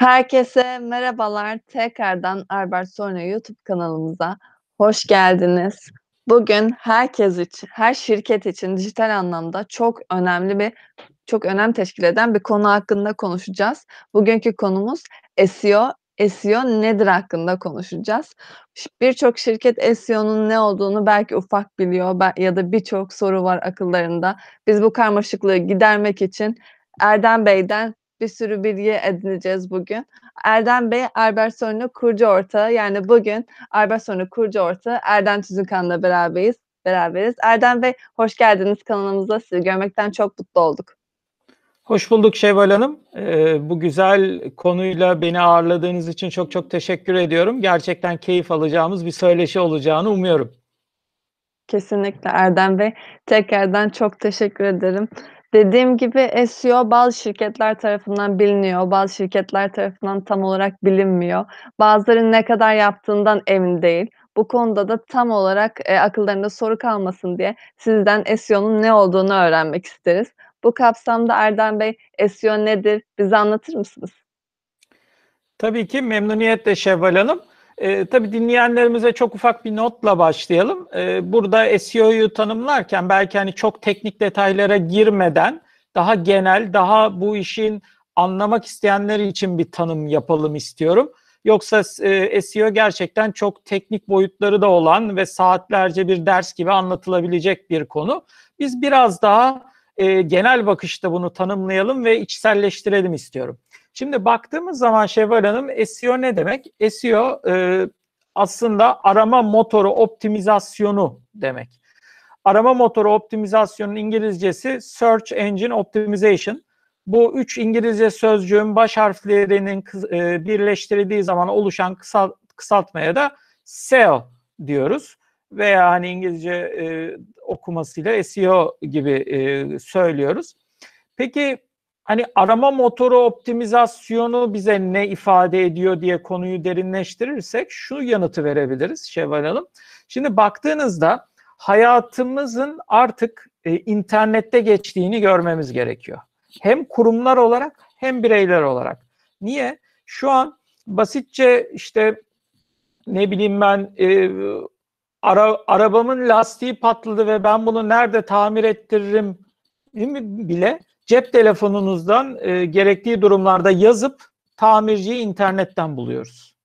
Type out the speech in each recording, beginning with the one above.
Herkese merhabalar. Tekrardan Albert Sorno YouTube kanalımıza hoş geldiniz. Bugün herkes için, her şirket için dijital anlamda çok önemli bir çok önem teşkil eden bir konu hakkında konuşacağız. Bugünkü konumuz SEO. SEO nedir hakkında konuşacağız. Birçok şirket SEO'nun ne olduğunu belki ufak biliyor ya da birçok soru var akıllarında. Biz bu karmaşıklığı gidermek için Erdem Bey'den bir sürü bilgi edineceğiz bugün. Erdem Bey, Albert Sorun'un kurucu ortağı. Yani bugün Albert Sorun'un kurucu ortağı Erdem Tüzünkan'la beraberiz. beraberiz. Erdem Bey, hoş geldiniz kanalımıza. Sizi görmekten çok mutlu olduk. Hoş bulduk Şevval Hanım. Ee, bu güzel konuyla beni ağırladığınız için çok çok teşekkür ediyorum. Gerçekten keyif alacağımız bir söyleşi olacağını umuyorum. Kesinlikle Erdem Bey. Tekrardan çok teşekkür ederim. Dediğim gibi SEO bazı şirketler tarafından biliniyor, bazı şirketler tarafından tam olarak bilinmiyor. Bazıları ne kadar yaptığından emin değil. Bu konuda da tam olarak, eee, akıllarında soru kalmasın diye sizden SEO'nun ne olduğunu öğrenmek isteriz. Bu kapsamda Erdem Bey, SEO nedir? Bize anlatır mısınız? Tabii ki memnuniyetle Şevval Hanım. Ee, tabii dinleyenlerimize çok ufak bir notla başlayalım. Ee, burada SEO'yu tanımlarken belki hani çok teknik detaylara girmeden daha genel, daha bu işin anlamak isteyenler için bir tanım yapalım istiyorum. Yoksa e, SEO gerçekten çok teknik boyutları da olan ve saatlerce bir ders gibi anlatılabilecek bir konu. Biz biraz daha e, genel bakışta bunu tanımlayalım ve içselleştirelim istiyorum. Şimdi baktığımız zaman Şevval Hanım SEO ne demek? SEO e, aslında arama motoru optimizasyonu demek. Arama motoru optimizasyonun İngilizcesi Search Engine Optimization. Bu üç İngilizce sözcüğün baş harflerinin e, birleştirildiği zaman oluşan kısalt, kısaltmaya da SEO diyoruz. Veya hani İngilizce e, okumasıyla SEO gibi e, söylüyoruz. Peki hani arama motoru optimizasyonu bize ne ifade ediyor diye konuyu derinleştirirsek şu yanıtı verebiliriz Şevval Hanım. Şimdi baktığınızda hayatımızın artık e, internette geçtiğini görmemiz gerekiyor. Hem kurumlar olarak hem bireyler olarak. Niye? Şu an basitçe işte ne bileyim ben e, ara, arabamın lastiği patladı ve ben bunu nerede tamir ettiririm bile cep telefonunuzdan e, gerektiği durumlarda yazıp tamirciyi internetten buluyoruz.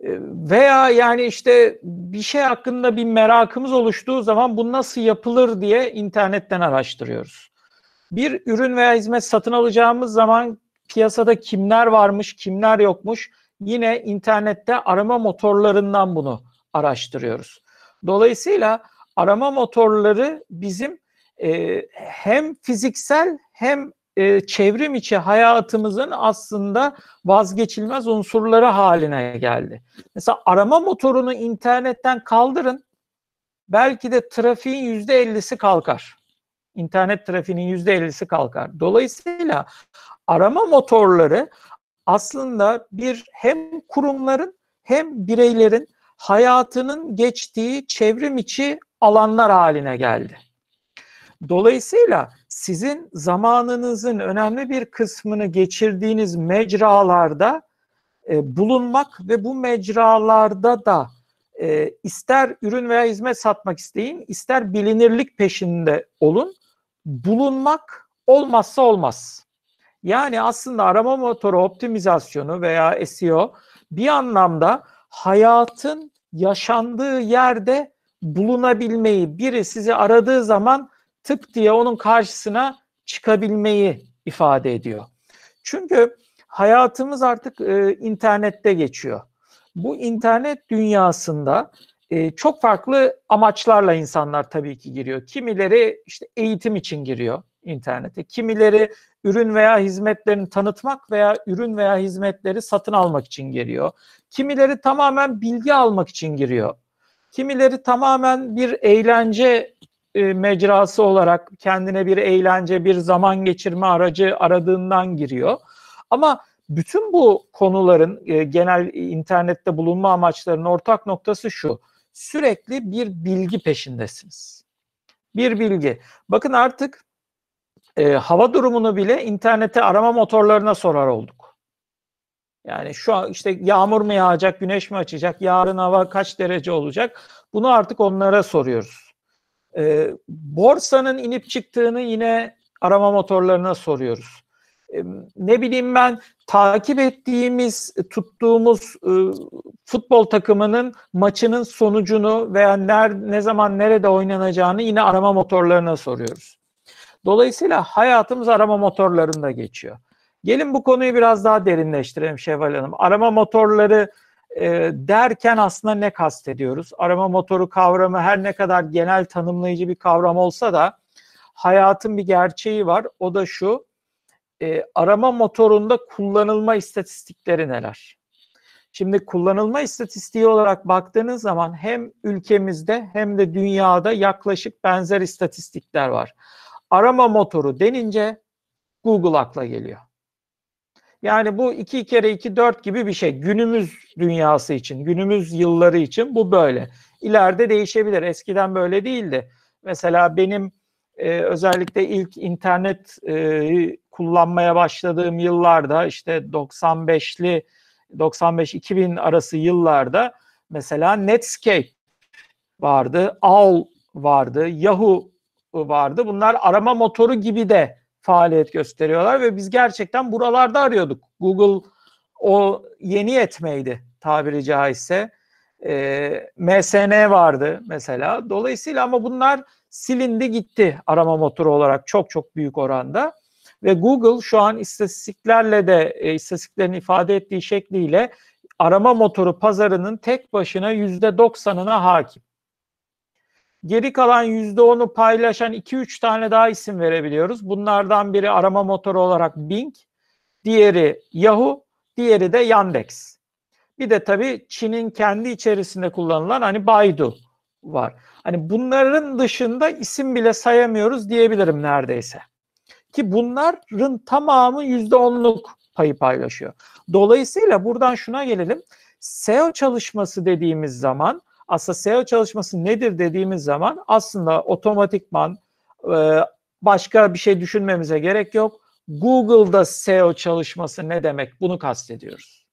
E, veya yani işte bir şey hakkında bir merakımız oluştuğu zaman bu nasıl yapılır diye internetten araştırıyoruz. Bir ürün veya hizmet satın alacağımız zaman piyasada kimler varmış, kimler yokmuş yine internette arama motorlarından bunu araştırıyoruz. Dolayısıyla arama motorları bizim e, hem fiziksel hem e, çevrim içi hayatımızın aslında vazgeçilmez unsurları haline geldi. Mesela arama motorunu internetten kaldırın, belki de trafiğin yüzde ellisi kalkar. İnternet trafiğinin yüzde ellisi kalkar. Dolayısıyla arama motorları aslında bir hem kurumların hem bireylerin hayatının geçtiği çevrim içi alanlar haline geldi. Dolayısıyla sizin zamanınızın önemli bir kısmını geçirdiğiniz mecralarda e, bulunmak ve bu mecralarda da e, ister ürün veya hizmet satmak isteyin, ister bilinirlik peşinde olun, bulunmak olmazsa olmaz. Yani aslında arama motoru optimizasyonu veya SEO bir anlamda hayatın yaşandığı yerde bulunabilmeyi, biri sizi aradığı zaman tık diye onun karşısına çıkabilmeyi ifade ediyor. Çünkü hayatımız artık e, internette geçiyor. Bu internet dünyasında e, çok farklı amaçlarla insanlar tabii ki giriyor. Kimileri işte eğitim için giriyor internete. Kimileri ürün veya hizmetlerini tanıtmak veya ürün veya hizmetleri satın almak için giriyor. Kimileri tamamen bilgi almak için giriyor. Kimileri tamamen bir eğlence e, mecrası olarak kendine bir eğlence, bir zaman geçirme aracı aradığından giriyor. Ama bütün bu konuların e, genel internette bulunma amaçlarının ortak noktası şu. Sürekli bir bilgi peşindesiniz. Bir bilgi. Bakın artık e, hava durumunu bile internete arama motorlarına sorar olduk. Yani şu an işte yağmur mu yağacak, güneş mi açacak, yarın hava kaç derece olacak? Bunu artık onlara soruyoruz. Ee, borsanın inip çıktığını yine arama motorlarına soruyoruz. Ee, ne bileyim ben takip ettiğimiz, tuttuğumuz e, futbol takımının maçının sonucunu veya ner, ne zaman nerede oynanacağını yine arama motorlarına soruyoruz. Dolayısıyla hayatımız arama motorlarında geçiyor. Gelin bu konuyu biraz daha derinleştirelim Şevval Hanım. Arama motorları e, derken aslında ne kastediyoruz? Arama motoru kavramı her ne kadar genel tanımlayıcı bir kavram olsa da hayatın bir gerçeği var. O da şu, e, arama motorunda kullanılma istatistikleri neler? Şimdi kullanılma istatistiği olarak baktığınız zaman hem ülkemizde hem de dünyada yaklaşık benzer istatistikler var. Arama motoru denince Google akla geliyor. Yani bu iki kere iki dört gibi bir şey. Günümüz dünyası için, günümüz yılları için bu böyle. İleride değişebilir. Eskiden böyle değildi. Mesela benim e, özellikle ilk internet e, kullanmaya başladığım yıllarda işte 95'li 95-2000 arası yıllarda mesela Netscape vardı, AOL vardı, Yahoo vardı. Bunlar arama motoru gibi de faaliyet gösteriyorlar ve biz gerçekten buralarda arıyorduk. Google o yeni etmeydi tabiri caizse. E, MSN vardı mesela. Dolayısıyla ama bunlar silindi gitti arama motoru olarak çok çok büyük oranda. Ve Google şu an istatistiklerle de e, istatistiklerin ifade ettiği şekliyle arama motoru pazarının tek başına yüzde doksanına hakim. Geri kalan yüzde onu paylaşan 2-3 tane daha isim verebiliyoruz. Bunlardan biri arama motoru olarak Bing, diğeri Yahoo, diğeri de Yandex. Bir de tabii Çin'in kendi içerisinde kullanılan hani Baidu var. Hani bunların dışında isim bile sayamıyoruz diyebilirim neredeyse. Ki bunların tamamı yüzde onluk payı paylaşıyor. Dolayısıyla buradan şuna gelelim. SEO çalışması dediğimiz zaman aslında SEO çalışması nedir dediğimiz zaman aslında otomatikman e, başka bir şey düşünmemize gerek yok. Google'da SEO çalışması ne demek? Bunu kastediyoruz.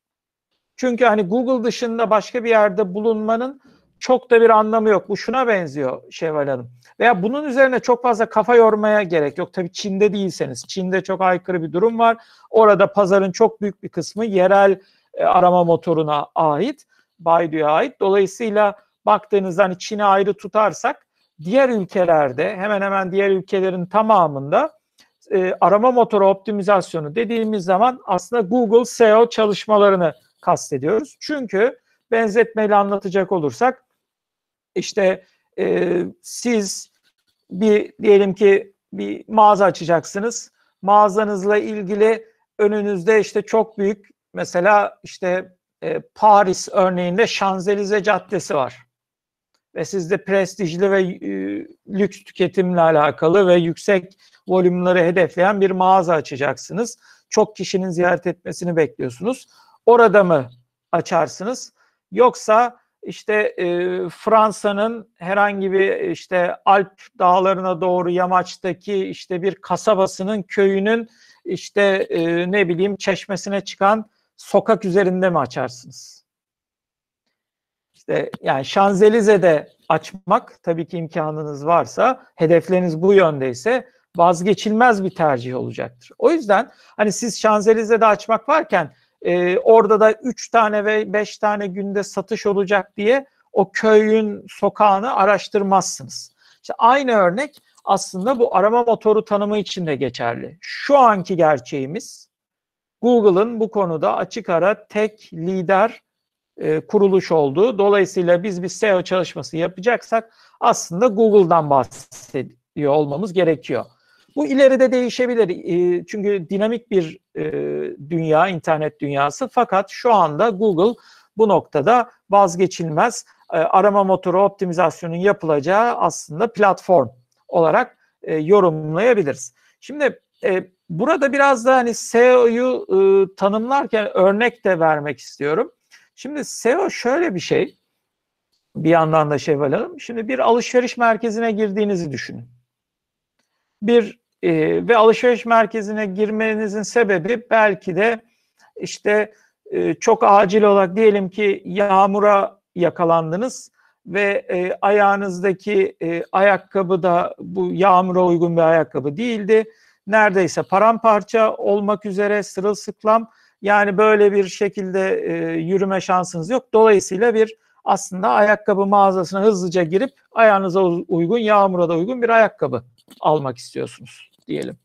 Çünkü hani Google dışında başka bir yerde bulunmanın çok da bir anlamı yok. Bu şuna benziyor Şevval Hanım. Veya bunun üzerine çok fazla kafa yormaya gerek yok. Tabii Çin'de değilseniz. Çin'de çok aykırı bir durum var. Orada pazarın çok büyük bir kısmı yerel e, arama motoruna ait. Baidu'ya ait. Dolayısıyla baktığınızda hani Çin'i ayrı tutarsak diğer ülkelerde hemen hemen diğer ülkelerin tamamında e, arama motoru optimizasyonu dediğimiz zaman aslında Google SEO çalışmalarını kastediyoruz. Çünkü benzetmeyle anlatacak olursak işte e, siz bir diyelim ki bir mağaza açacaksınız. Mağazanızla ilgili önünüzde işte çok büyük mesela işte e, Paris örneğinde Şanzelize Caddesi var. Ve sizde prestijli ve e, lüks tüketimle alakalı ve yüksek volümleri hedefleyen bir mağaza açacaksınız. Çok kişinin ziyaret etmesini bekliyorsunuz. Orada mı açarsınız? Yoksa işte e, Fransa'nın herhangi bir işte Alp dağlarına doğru yamaçtaki işte bir kasabasının köyünün işte e, ne bileyim çeşmesine çıkan sokak üzerinde mi açarsınız? İşte yani Şanzelize'de açmak tabii ki imkanınız varsa, hedefleriniz bu yöndeyse vazgeçilmez bir tercih olacaktır. O yüzden hani siz Şanzelize'de açmak varken e, orada da 3 tane ve 5 tane günde satış olacak diye o köyün sokağını araştırmazsınız. İşte aynı örnek aslında bu arama motoru tanımı için de geçerli. Şu anki gerçeğimiz Google'ın bu konuda açık ara tek lider e, kuruluş olduğu. Dolayısıyla biz bir SEO çalışması yapacaksak aslında Google'dan bahsediyor olmamız gerekiyor. Bu ileride değişebilir e, çünkü dinamik bir e, dünya, internet dünyası. Fakat şu anda Google bu noktada vazgeçilmez arama motoru optimizasyonun yapılacağı aslında platform olarak yorumlayabiliriz. Şimdi burada biraz da hani SEO'yu tanımlarken örnek de vermek istiyorum. Şimdi SEO şöyle bir şey. Bir yandan da Şevval Hanım. Şimdi bir alışveriş merkezine girdiğinizi düşünün. Bir e, ve alışveriş merkezine girmenizin sebebi belki de işte e, çok acil olarak diyelim ki yağmura yakalandınız ve e, ayağınızdaki e, ayakkabı da bu yağmura uygun bir ayakkabı değildi. Neredeyse paramparça olmak üzere sırılsıklam yani böyle bir şekilde e, yürüme şansınız yok. Dolayısıyla bir aslında ayakkabı mağazasına hızlıca girip ayağınıza uygun, yağmura da uygun bir ayakkabı almak istiyorsunuz diyelim.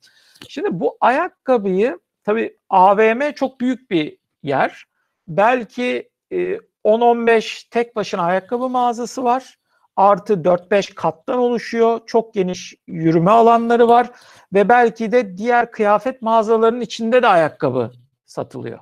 Şimdi bu ayakkabıyı tabii AVM çok büyük bir yer. Belki e, 10-15 tek başına ayakkabı mağazası var. Artı 4-5 kattan oluşuyor. Çok geniş yürüme alanları var. Ve belki de diğer kıyafet mağazalarının içinde de ayakkabı satılıyor.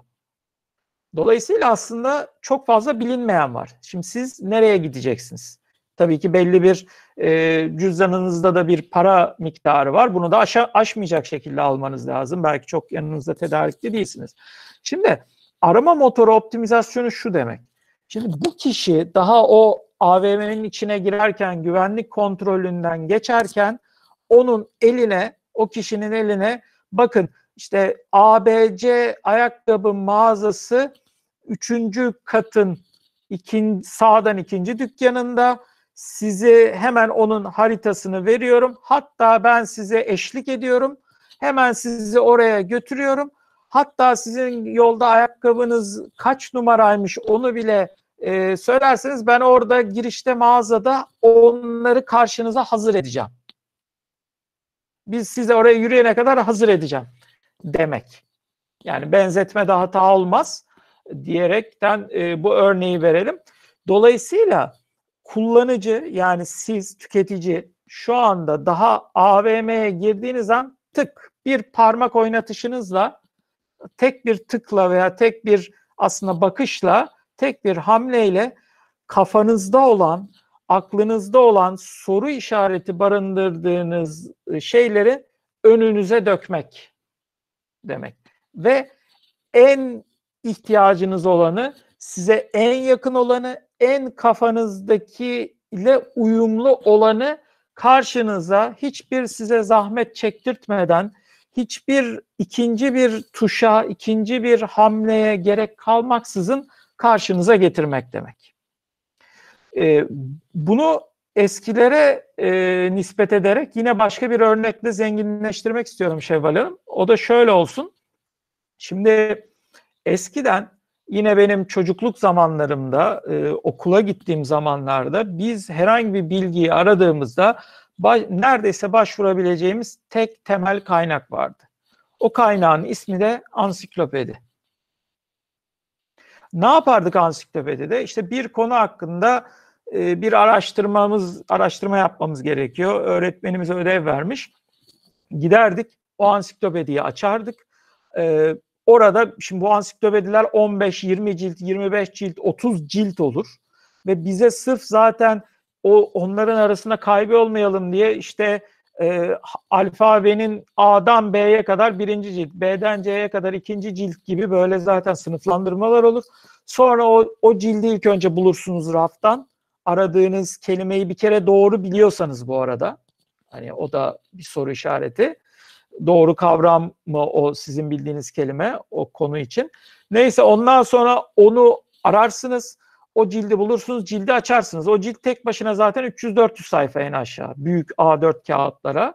Dolayısıyla aslında çok fazla bilinmeyen var. Şimdi siz nereye gideceksiniz? Tabii ki belli bir e, cüzdanınızda da bir para miktarı var. Bunu da aşa, aşmayacak şekilde almanız lazım. Belki çok yanınızda tedarikli değilsiniz. Şimdi arama motoru optimizasyonu şu demek. Şimdi bu kişi daha o AVM'nin içine girerken güvenlik kontrolünden geçerken onun eline, o kişinin eline bakın işte ABC ayakkabı mağazası üçüncü katın ikin, sağdan ikinci dükkanında size hemen onun haritasını veriyorum. Hatta ben size eşlik ediyorum. Hemen sizi oraya götürüyorum. Hatta sizin yolda ayakkabınız kaç numaraymış onu bile e, söylerseniz ben orada girişte mağazada onları karşınıza hazır edeceğim. Biz size oraya yürüyene kadar hazır edeceğim demek. Yani benzetme de hata olmaz diyerekten e, bu örneği verelim. Dolayısıyla kullanıcı yani siz tüketici şu anda daha AVM'ye girdiğiniz an tık bir parmak oynatışınızla tek bir tıkla veya tek bir aslında bakışla tek bir hamleyle kafanızda olan aklınızda olan soru işareti barındırdığınız şeyleri önünüze dökmek demek. Ve en ihtiyacınız olanı size en yakın olanı en kafanızdaki ile uyumlu olanı karşınıza hiçbir size zahmet çektirtmeden hiçbir ikinci bir tuşa, ikinci bir hamleye gerek kalmaksızın karşınıza getirmek demek. Ee, bunu eskilere e, nispet ederek yine başka bir örnekle zenginleştirmek istiyorum Şevval Hanım. O da şöyle olsun. Şimdi eskiden yine benim çocukluk zamanlarımda e, okula gittiğim zamanlarda biz herhangi bir bilgiyi aradığımızda baş, neredeyse başvurabileceğimiz tek temel kaynak vardı. O kaynağın ismi de ansiklopedi. Ne yapardık ansiklopedide? İşte bir konu hakkında e, bir araştırmamız, araştırma yapmamız gerekiyor. Öğretmenimiz ödev vermiş. Giderdik, o ansiklopediyi açardık. E, orada şimdi bu ansiklopediler 15, 20 cilt, 25 cilt, 30 cilt olur. Ve bize sırf zaten o onların arasında kaybolmayalım diye işte e, alfabenin A'dan B'ye kadar birinci cilt, B'den C'ye kadar ikinci cilt gibi böyle zaten sınıflandırmalar olur. Sonra o, o cildi ilk önce bulursunuz raftan. Aradığınız kelimeyi bir kere doğru biliyorsanız bu arada. Hani o da bir soru işareti. Doğru kavram mı o sizin bildiğiniz kelime o konu için. Neyse ondan sonra onu ararsınız o cildi bulursunuz, cildi açarsınız. O cilt tek başına zaten 300-400 sayfa en aşağı. Büyük A4 kağıtlara.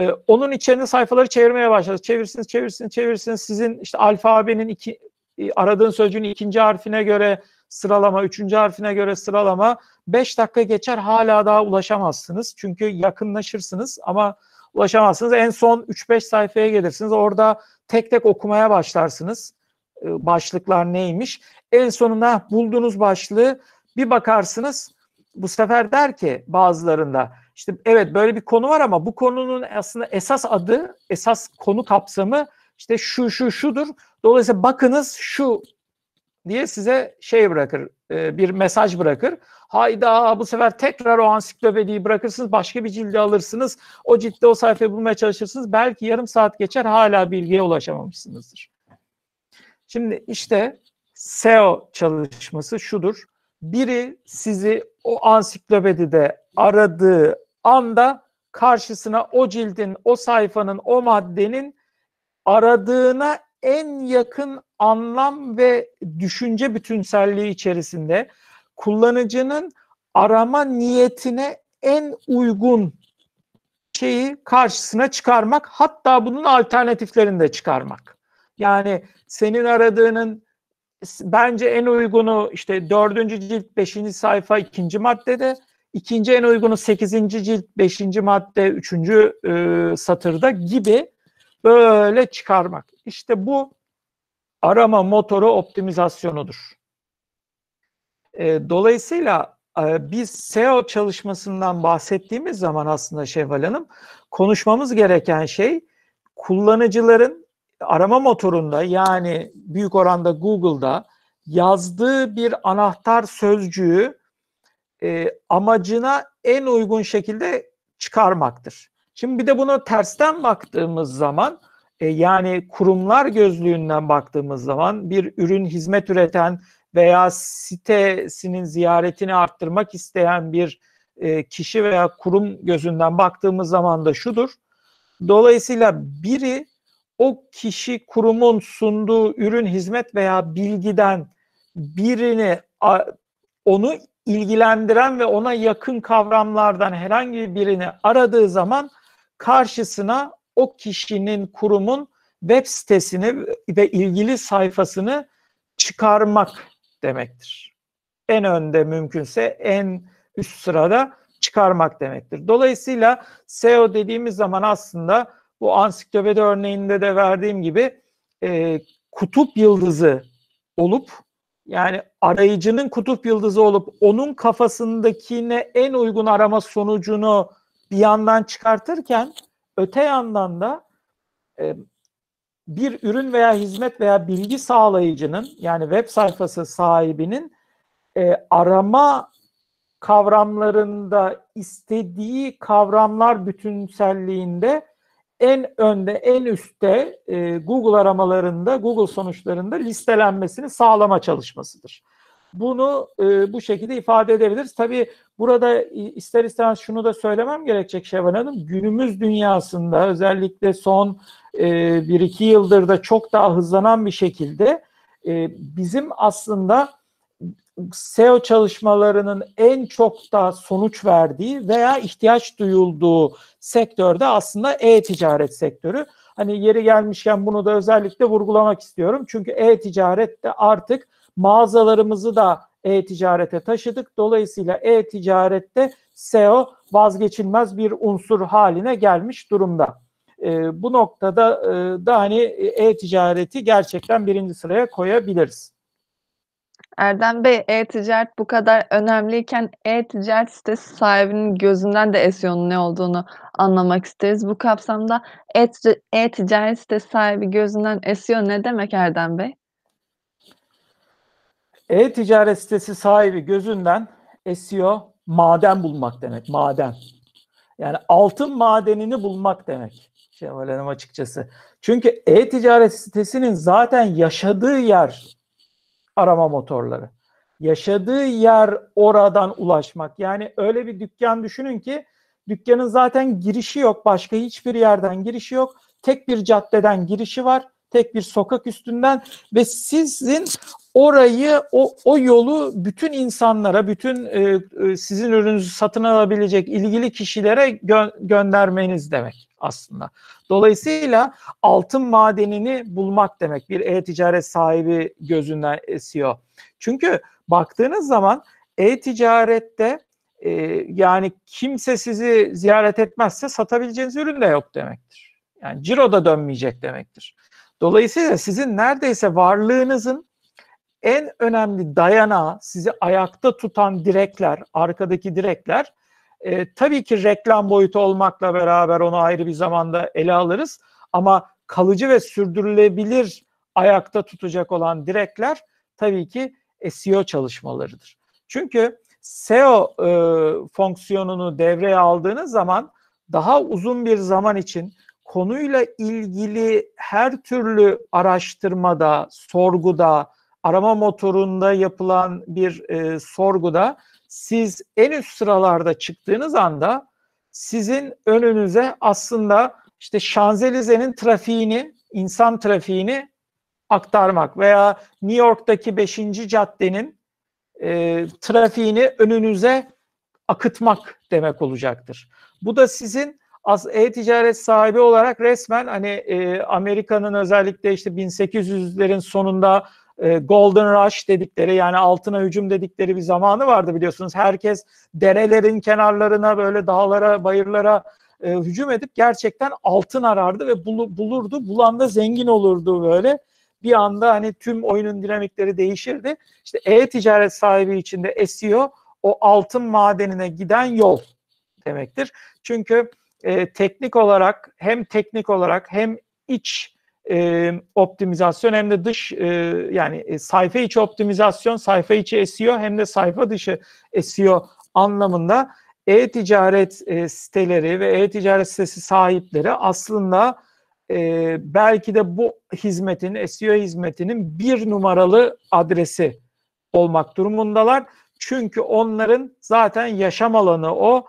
Ee, onun içerisinde sayfaları çevirmeye başladınız. Çevirsiniz, çevirsiniz, çevirsiniz. Sizin işte alfabenin iki, e, aradığın sözcüğün ikinci harfine göre sıralama, üçüncü harfine göre sıralama. Beş dakika geçer hala daha ulaşamazsınız. Çünkü yakınlaşırsınız ama ulaşamazsınız. En son 3-5 sayfaya gelirsiniz. Orada tek tek okumaya başlarsınız. Ee, başlıklar neymiş? En sonunda bulduğunuz başlığı bir bakarsınız bu sefer der ki bazılarında işte evet böyle bir konu var ama bu konunun aslında esas adı, esas konu kapsamı işte şu şu şudur. Dolayısıyla bakınız şu diye size şey bırakır, e, bir mesaj bırakır. Hayda bu sefer tekrar o ansiklopediyi bırakırsınız, başka bir cildi alırsınız. O ciltte o sayfayı bulmaya çalışırsınız. Belki yarım saat geçer hala bilgiye ulaşamamışsınızdır. Şimdi işte SEO çalışması şudur. Biri sizi o ansiklopedide aradığı anda karşısına o cildin, o sayfanın, o maddenin aradığına en yakın anlam ve düşünce bütünselliği içerisinde kullanıcının arama niyetine en uygun şeyi karşısına çıkarmak hatta bunun alternatiflerini de çıkarmak. Yani senin aradığının bence en uygunu işte dördüncü cilt beşinci sayfa ikinci maddede ikinci en uygunu sekizinci cilt beşinci madde üçüncü e, satırda gibi böyle çıkarmak. İşte bu arama motoru optimizasyonudur. E, dolayısıyla e, biz SEO çalışmasından bahsettiğimiz zaman aslında Şevval Hanım konuşmamız gereken şey kullanıcıların arama motorunda yani büyük oranda Google'da yazdığı bir anahtar sözcüğü e, amacına en uygun şekilde çıkarmaktır. Şimdi bir de bunu tersten baktığımız zaman e, yani kurumlar gözlüğünden baktığımız zaman bir ürün hizmet üreten veya sitesinin ziyaretini arttırmak isteyen bir e, kişi veya kurum gözünden baktığımız zaman da şudur. Dolayısıyla biri o kişi kurumun sunduğu ürün, hizmet veya bilgiden birini onu ilgilendiren ve ona yakın kavramlardan herhangi birini aradığı zaman karşısına o kişinin kurumun web sitesini ve ilgili sayfasını çıkarmak demektir. En önde mümkünse en üst sırada çıkarmak demektir. Dolayısıyla SEO dediğimiz zaman aslında bu ansiklopedi örneğinde de verdiğim gibi e, kutup yıldızı olup yani arayıcının kutup yıldızı olup onun kafasındakine en uygun arama sonucunu bir yandan çıkartırken öte yandan da e, bir ürün veya hizmet veya bilgi sağlayıcının yani web sayfası sahibinin e, arama kavramlarında istediği kavramlar bütünselliğinde en önde, en üstte e, Google aramalarında, Google sonuçlarında listelenmesini sağlama çalışmasıdır. Bunu e, bu şekilde ifade edebiliriz. Tabii burada ister istemez şunu da söylemem gerekecek Şevval Hanım. Günümüz dünyasında özellikle son e, bir iki yıldır da çok daha hızlanan bir şekilde e, bizim aslında SEO çalışmalarının en çok da sonuç verdiği veya ihtiyaç duyulduğu sektörde aslında e-ticaret sektörü. Hani yeri gelmişken bunu da özellikle vurgulamak istiyorum. Çünkü e-ticarette artık mağazalarımızı da e-ticarete taşıdık. Dolayısıyla e-ticarette SEO vazgeçilmez bir unsur haline gelmiş durumda. E, bu noktada e, da hani e-ticareti gerçekten birinci sıraya koyabiliriz. Erdem Bey, e-ticaret bu kadar önemliyken e-ticaret sitesi sahibinin gözünden de SEO'nun ne olduğunu anlamak isteriz. Bu kapsamda e-ticaret sitesi sahibi gözünden SEO ne demek Erdem Bey? E-ticaret sitesi sahibi gözünden SEO maden bulmak demek, maden. Yani altın madenini bulmak demek. Şevval Hanım açıkçası. Çünkü e-ticaret sitesinin zaten yaşadığı yer arama motorları. Yaşadığı yer oradan ulaşmak. Yani öyle bir dükkan düşünün ki dükkanın zaten girişi yok. Başka hiçbir yerden girişi yok. Tek bir caddeden girişi var. Tek bir sokak üstünden ve sizin orayı o, o yolu bütün insanlara, bütün e, e, sizin ürününüzü satın alabilecek ilgili kişilere gö- göndermeniz demek aslında. Dolayısıyla altın madenini bulmak demek bir e-ticaret sahibi gözünden SEO. Çünkü baktığınız zaman e-ticarette e, yani kimse sizi ziyaret etmezse satabileceğiniz ürün de yok demektir. Yani ciro da dönmeyecek demektir. Dolayısıyla sizin neredeyse varlığınızın en önemli dayanağı sizi ayakta tutan direkler, arkadaki direkler e, tabii ki reklam boyutu olmakla beraber onu ayrı bir zamanda ele alırız. Ama kalıcı ve sürdürülebilir ayakta tutacak olan direkler tabii ki SEO çalışmalarıdır. Çünkü SEO e, fonksiyonunu devreye aldığınız zaman daha uzun bir zaman için konuyla ilgili her türlü araştırmada, sorguda, arama motorunda yapılan bir e, sorguda siz en üst sıralarda çıktığınız anda sizin önünüze aslında işte Şanzelize'nin trafiğini, insan trafiğini aktarmak veya New York'taki 5. caddenin e, trafiğini önünüze akıtmak demek olacaktır. Bu da sizin az e-ticaret sahibi olarak resmen hani e, Amerika'nın özellikle işte 1800'lerin sonunda e, Golden Rush dedikleri yani altına hücum dedikleri bir zamanı vardı biliyorsunuz. Herkes derelerin kenarlarına böyle dağlara, bayırlara e, hücum edip gerçekten altın arardı ve bul, bulurdu. Bulan da zengin olurdu böyle. Bir anda hani tüm oyunun dinamikleri değişirdi. İşte e-ticaret sahibi içinde SEO o altın madenine giden yol demektir. Çünkü e, teknik olarak hem teknik olarak hem iç e, optimizasyon hem de dış e, yani e, sayfa içi optimizasyon, sayfa içi SEO hem de sayfa dışı SEO anlamında e-ticaret e, siteleri ve e-ticaret sitesi sahipleri aslında e, belki de bu hizmetin, SEO hizmetinin bir numaralı adresi olmak durumundalar. Çünkü onların zaten yaşam alanı o.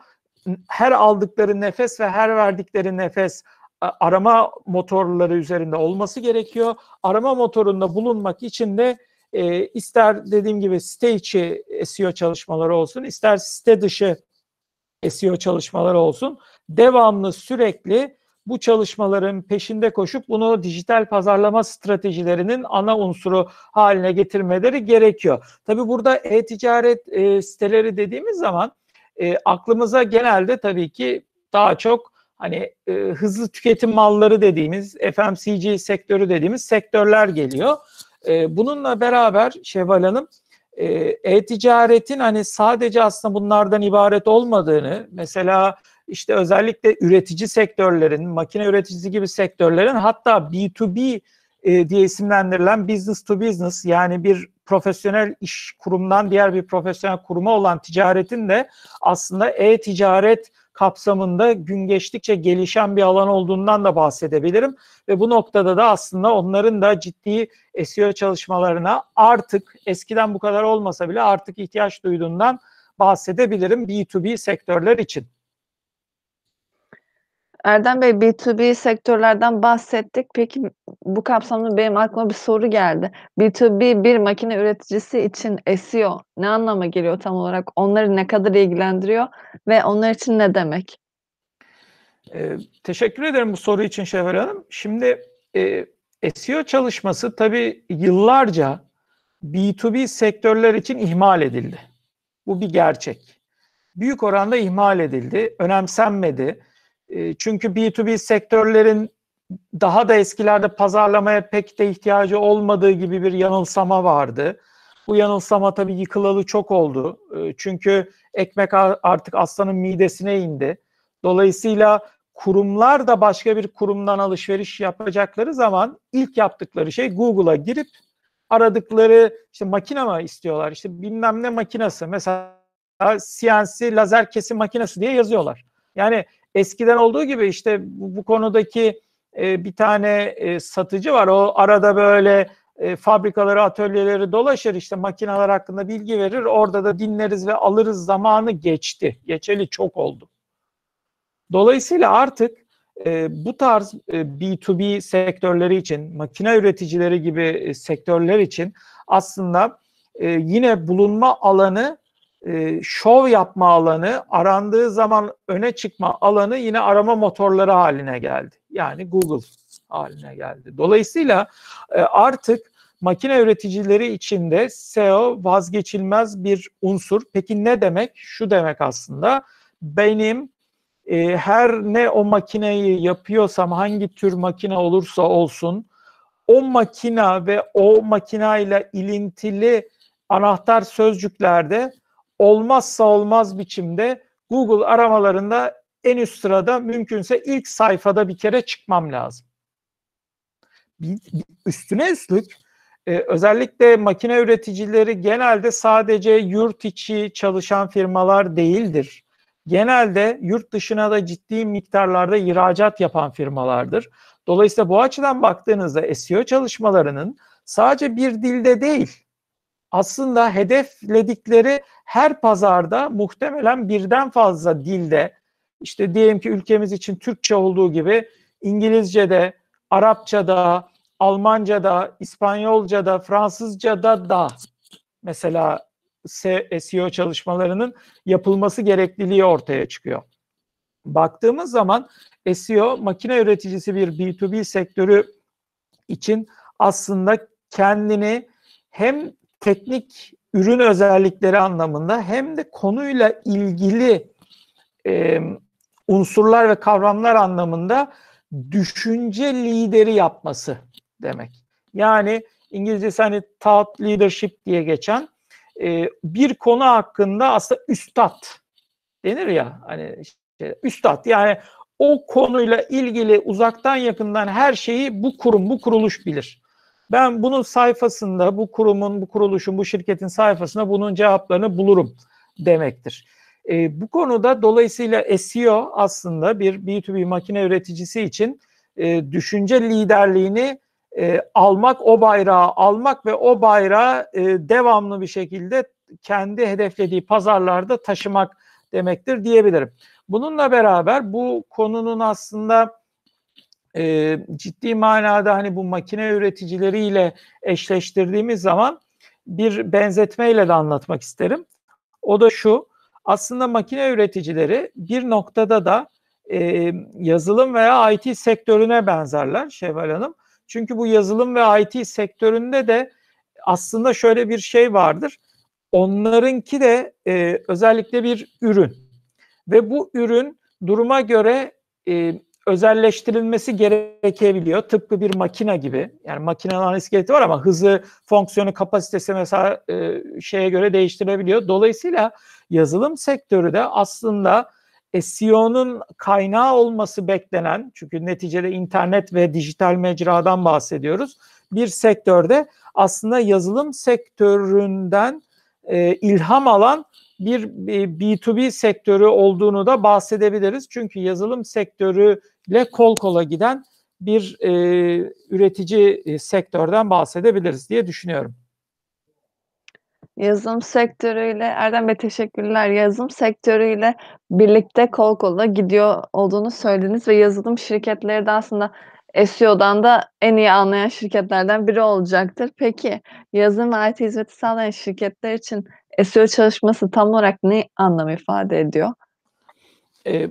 Her aldıkları nefes ve her verdikleri nefes arama motorları üzerinde olması gerekiyor. Arama motorunda bulunmak için de e, ister dediğim gibi site içi SEO çalışmaları olsun, ister site dışı SEO çalışmaları olsun. Devamlı sürekli bu çalışmaların peşinde koşup bunu dijital pazarlama stratejilerinin ana unsuru haline getirmeleri gerekiyor. Tabii burada e-ticaret e, siteleri dediğimiz zaman e, aklımıza genelde tabii ki daha çok hani e, hızlı tüketim malları dediğimiz FMCG sektörü dediğimiz sektörler geliyor. E, bununla beraber Şevval Hanım e, e-ticaretin hani sadece aslında bunlardan ibaret olmadığını mesela işte özellikle üretici sektörlerin, makine üreticisi gibi sektörlerin hatta B2B e, diye isimlendirilen business to business yani bir profesyonel iş kurumdan diğer bir profesyonel kuruma olan ticaretin de aslında e-ticaret kapsamında gün geçtikçe gelişen bir alan olduğundan da bahsedebilirim. Ve bu noktada da aslında onların da ciddi SEO çalışmalarına artık eskiden bu kadar olmasa bile artık ihtiyaç duyduğundan bahsedebilirim B2B sektörler için. Erdem Bey, B2B sektörlerden bahsettik. Peki bu kapsamda benim aklıma bir soru geldi. B2B bir makine üreticisi için SEO ne anlama geliyor tam olarak? Onları ne kadar ilgilendiriyor ve onlar için ne demek? Ee, teşekkür ederim bu soru için Şevval Hanım. Şimdi e, SEO çalışması tabii yıllarca B2B sektörler için ihmal edildi. Bu bir gerçek. Büyük oranda ihmal edildi, önemsenmedi çünkü B2B sektörlerin daha da eskilerde pazarlamaya pek de ihtiyacı olmadığı gibi bir yanılsama vardı. Bu yanılsama tabii yıkılalı çok oldu. Çünkü ekmek artık aslanın midesine indi. Dolayısıyla kurumlar da başka bir kurumdan alışveriş yapacakları zaman ilk yaptıkları şey Google'a girip aradıkları işte makine mi istiyorlar? İşte bilmem ne makinesi. Mesela CNC lazer kesim makinesi diye yazıyorlar. Yani eskiden olduğu gibi işte bu, bu konudaki e, bir tane e, satıcı var. O arada böyle e, fabrikaları, atölyeleri dolaşır işte makineler hakkında bilgi verir. Orada da dinleriz ve alırız zamanı geçti. Geçeli çok oldu. Dolayısıyla artık e, bu tarz e, B2B sektörleri için, makine üreticileri gibi e, sektörler için aslında e, yine bulunma alanı e, şov yapma alanı, arandığı zaman öne çıkma alanı yine arama motorları haline geldi. Yani Google haline geldi. Dolayısıyla e, artık makine üreticileri içinde SEO vazgeçilmez bir unsur. Peki ne demek? Şu demek aslında benim e, her ne o makineyi yapıyorsam hangi tür makine olursa olsun o makina ve o makina ile ilintili anahtar sözcüklerde olmazsa olmaz biçimde Google aramalarında en üst sırada mümkünse ilk sayfada bir kere çıkmam lazım. Üstüne üstlük e, özellikle makine üreticileri genelde sadece yurt içi çalışan firmalar değildir. Genelde yurt dışına da ciddi miktarlarda ihracat yapan firmalardır. Dolayısıyla bu açıdan baktığınızda SEO çalışmalarının sadece bir dilde değil, aslında hedefledikleri her pazarda muhtemelen birden fazla dilde işte diyelim ki ülkemiz için Türkçe olduğu gibi İngilizce'de, Arapça'da, Almanca'da, İspanyolca'da, Fransızca'da da mesela SEO çalışmalarının yapılması gerekliliği ortaya çıkıyor. Baktığımız zaman SEO makine üreticisi bir B2B sektörü için aslında kendini hem teknik ürün özellikleri anlamında hem de konuyla ilgili e, unsurlar ve kavramlar anlamında düşünce lideri yapması demek. Yani İngilizcesi hani thought leadership diye geçen e, bir konu hakkında aslında üstad denir ya hani işte üstad yani o konuyla ilgili uzaktan yakından her şeyi bu kurum, bu kuruluş bilir. Ben bunun sayfasında, bu kurumun, bu kuruluşun, bu şirketin sayfasında bunun cevaplarını bulurum demektir. E, bu konuda dolayısıyla SEO aslında bir B2B makine üreticisi için e, düşünce liderliğini e, almak, o bayrağı almak ve o bayrağı e, devamlı bir şekilde kendi hedeflediği pazarlarda taşımak demektir diyebilirim. Bununla beraber bu konunun aslında e, ciddi manada hani bu makine üreticileriyle eşleştirdiğimiz zaman bir benzetmeyle de anlatmak isterim. O da şu, aslında makine üreticileri bir noktada da e, yazılım veya IT sektörüne benzerler Şevval Hanım. Çünkü bu yazılım ve IT sektöründe de aslında şöyle bir şey vardır. Onlarınki de e, özellikle bir ürün ve bu ürün duruma göre e, özelleştirilmesi gerekebiliyor. Tıpkı bir makine gibi. Yani makinenin iskeleti var ama hızı, fonksiyonu, kapasitesi mesela e, şeye göre değiştirebiliyor. Dolayısıyla yazılım sektörü de aslında SEO'nun kaynağı olması beklenen, çünkü neticede internet ve dijital mecradan bahsediyoruz. Bir sektörde aslında yazılım sektöründen e, ilham alan bir B2B sektörü olduğunu da bahsedebiliriz. Çünkü yazılım sektörüyle kol kola giden bir e, üretici e, sektörden bahsedebiliriz diye düşünüyorum. Yazılım sektörüyle Erdem Bey teşekkürler. Yazılım sektörüyle birlikte kol kola gidiyor olduğunu söylediniz ve yazılım şirketleri de aslında SEO'dan da en iyi anlayan şirketlerden biri olacaktır. Peki yazılım IT hizmeti sağlayan şirketler için SEO çalışması tam olarak ne anlam ifade ediyor? Ee,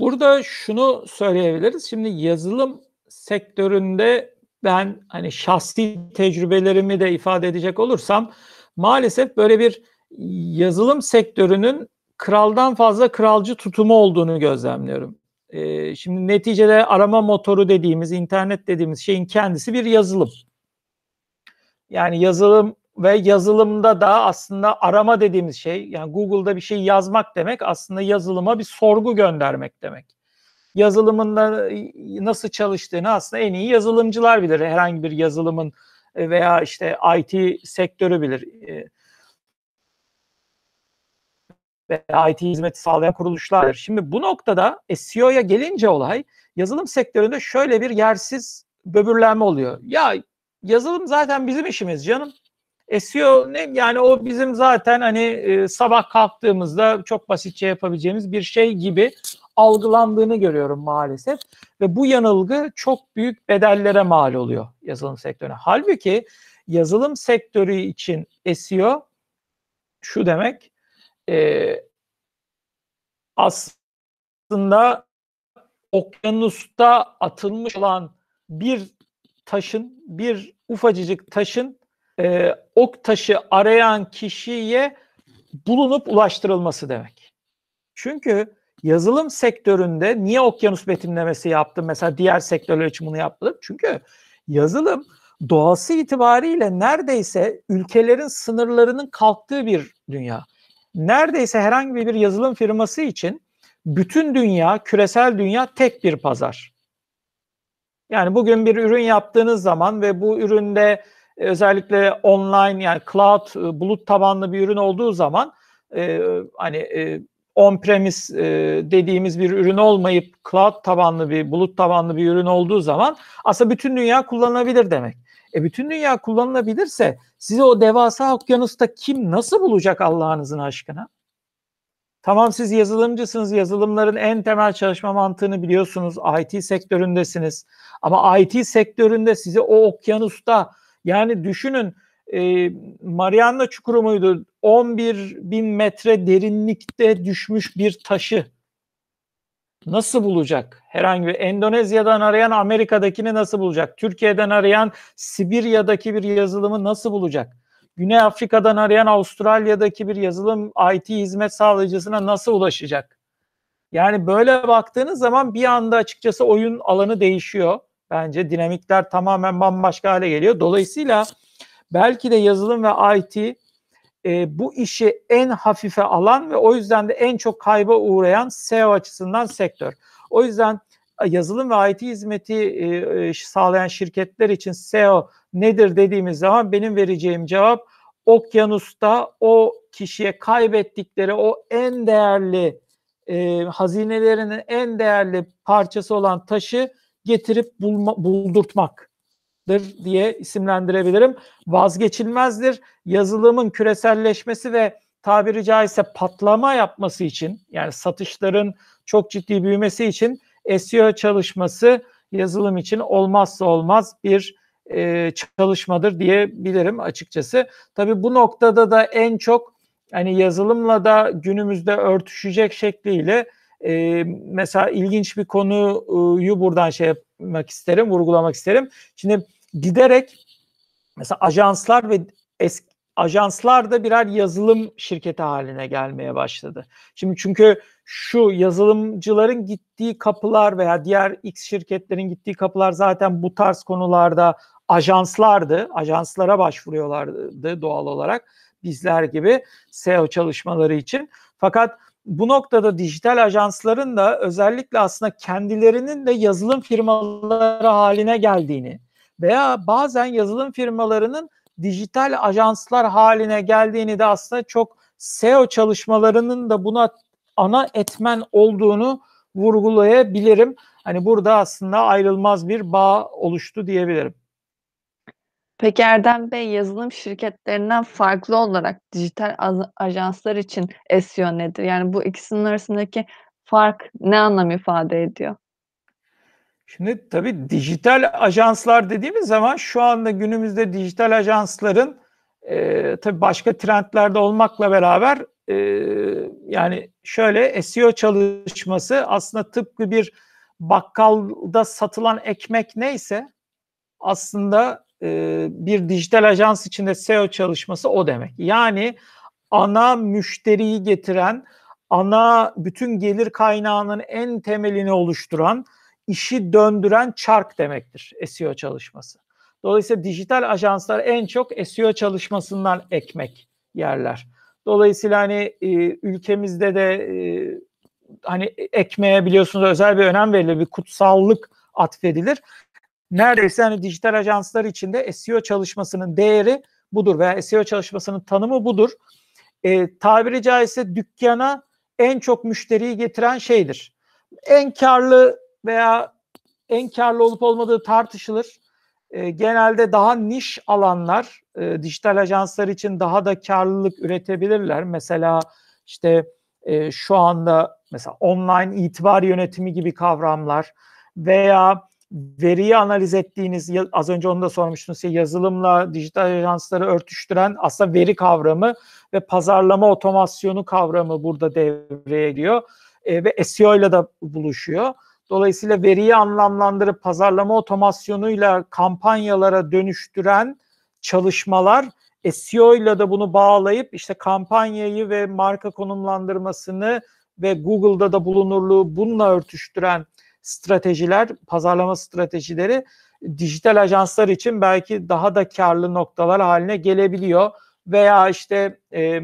burada şunu söyleyebiliriz. Şimdi yazılım sektöründe ben hani şahsi tecrübelerimi de ifade edecek olursam maalesef böyle bir yazılım sektörünün kraldan fazla kralcı tutumu olduğunu gözlemliyorum. Ee, şimdi neticede arama motoru dediğimiz, internet dediğimiz şeyin kendisi bir yazılım. Yani yazılım ve yazılımda da aslında arama dediğimiz şey yani Google'da bir şey yazmak demek aslında yazılıma bir sorgu göndermek demek. Yazılımın da nasıl çalıştığını aslında en iyi yazılımcılar bilir. Herhangi bir yazılımın e, veya işte IT sektörü bilir. E, veya IT hizmeti sağlayan kuruluşlar. Şimdi bu noktada SEO'ya gelince olay yazılım sektöründe şöyle bir yersiz böbürlenme oluyor. Ya yazılım zaten bizim işimiz canım. SEO ne yani o bizim zaten hani e, sabah kalktığımızda çok basitçe yapabileceğimiz bir şey gibi algılandığını görüyorum maalesef ve bu yanılgı çok büyük bedellere mal oluyor yazılım sektörüne. Halbuki yazılım sektörü için SEO şu demek e, aslında okyanusta atılmış olan bir taşın bir ufacıcık taşın e, ok taşı arayan kişiye bulunup ulaştırılması demek. Çünkü yazılım sektöründe niye okyanus betimlemesi yaptım? Mesela diğer sektörler için bunu yaptım. Çünkü yazılım doğası itibariyle neredeyse ülkelerin sınırlarının kalktığı bir dünya. Neredeyse herhangi bir yazılım firması için bütün dünya, küresel dünya tek bir pazar. Yani bugün bir ürün yaptığınız zaman ve bu üründe özellikle online yani cloud e, bulut tabanlı bir ürün olduğu zaman e, hani e, on-premise e, dediğimiz bir ürün olmayıp cloud tabanlı bir bulut tabanlı bir ürün olduğu zaman aslında bütün dünya kullanılabilir demek. E bütün dünya kullanılabilirse sizi o devasa okyanusta kim nasıl bulacak Allah'ınızın aşkına? Tamam siz yazılımcısınız, yazılımların en temel çalışma mantığını biliyorsunuz, IT sektöründesiniz. Ama IT sektöründe sizi o okyanusta yani düşünün e, Mariana Çukuru muydu? 11 bin metre derinlikte düşmüş bir taşı nasıl bulacak? Herhangi bir Endonezya'dan arayan Amerika'dakini nasıl bulacak? Türkiye'den arayan Sibirya'daki bir yazılımı nasıl bulacak? Güney Afrika'dan arayan Avustralya'daki bir yazılım IT hizmet sağlayıcısına nasıl ulaşacak? Yani böyle baktığınız zaman bir anda açıkçası oyun alanı değişiyor. Bence dinamikler tamamen bambaşka hale geliyor. Dolayısıyla belki de yazılım ve IT e, bu işi en hafife alan ve o yüzden de en çok kayba uğrayan SEO açısından sektör. O yüzden yazılım ve IT hizmeti e, e, sağlayan şirketler için SEO nedir dediğimiz zaman benim vereceğim cevap okyanusta o kişiye kaybettikleri o en değerli e, hazinelerinin en değerli parçası olan taşı getirip bulma, buldurtmak diye isimlendirebilirim. Vazgeçilmezdir. Yazılımın küreselleşmesi ve tabiri caizse patlama yapması için yani satışların çok ciddi büyümesi için SEO çalışması yazılım için olmazsa olmaz bir e, çalışmadır diyebilirim açıkçası. Tabii bu noktada da en çok hani yazılımla da günümüzde örtüşecek şekliyle e, mesela ilginç bir konuyu buradan şey yapmak isterim, vurgulamak isterim. Şimdi giderek mesela ajanslar ve eski ajanslar da birer yazılım şirketi haline gelmeye başladı. Şimdi çünkü şu yazılımcıların gittiği kapılar veya diğer X şirketlerin gittiği kapılar zaten bu tarz konularda ajanslardı. Ajanslara başvuruyorlardı doğal olarak bizler gibi SEO çalışmaları için. Fakat bu noktada dijital ajansların da özellikle aslında kendilerinin de yazılım firmaları haline geldiğini veya bazen yazılım firmalarının dijital ajanslar haline geldiğini de aslında çok SEO çalışmalarının da buna ana etmen olduğunu vurgulayabilirim. Hani burada aslında ayrılmaz bir bağ oluştu diyebilirim. Peki Erdem Bey, yazılım şirketlerinden farklı olarak dijital ajanslar için SEO nedir? Yani bu ikisinin arasındaki fark ne anlam ifade ediyor? Şimdi tabii dijital ajanslar dediğimiz zaman şu anda günümüzde dijital ajansların e, tabii başka trendlerde olmakla beraber e, yani şöyle SEO çalışması aslında tıpkı bir bakkalda satılan ekmek neyse aslında e, bir dijital ajans içinde SEO çalışması o demek. Yani ana müşteriyi getiren, ana bütün gelir kaynağının en temelini oluşturan, işi döndüren çark demektir SEO çalışması. Dolayısıyla dijital ajanslar en çok SEO çalışmasından ekmek yerler. Dolayısıyla hani e, ülkemizde de e, hani ekmeğe biliyorsunuz özel bir önem verilir, bir kutsallık atfedilir neredeyse hani dijital ajanslar içinde SEO çalışmasının değeri budur veya SEO çalışmasının tanımı budur. E, tabiri caizse dükkana en çok müşteriyi getiren şeydir. En karlı veya en karlı olup olmadığı tartışılır. E, genelde daha niş alanlar e, dijital ajanslar için daha da karlılık üretebilirler. Mesela işte e, şu anda mesela online itibar yönetimi gibi kavramlar veya veriyi analiz ettiğiniz az önce onu da sormuştunuz yazılımla dijital ajansları örtüştüren aslında veri kavramı ve pazarlama otomasyonu kavramı burada devreye giriyor e, ve SEO ile de buluşuyor. Dolayısıyla veriyi anlamlandırıp pazarlama otomasyonuyla kampanyalara dönüştüren çalışmalar SEO ile de bunu bağlayıp işte kampanyayı ve marka konumlandırmasını ve Google'da da bulunurluğu bununla örtüştüren stratejiler, pazarlama stratejileri dijital ajanslar için belki daha da karlı noktalar haline gelebiliyor veya işte e,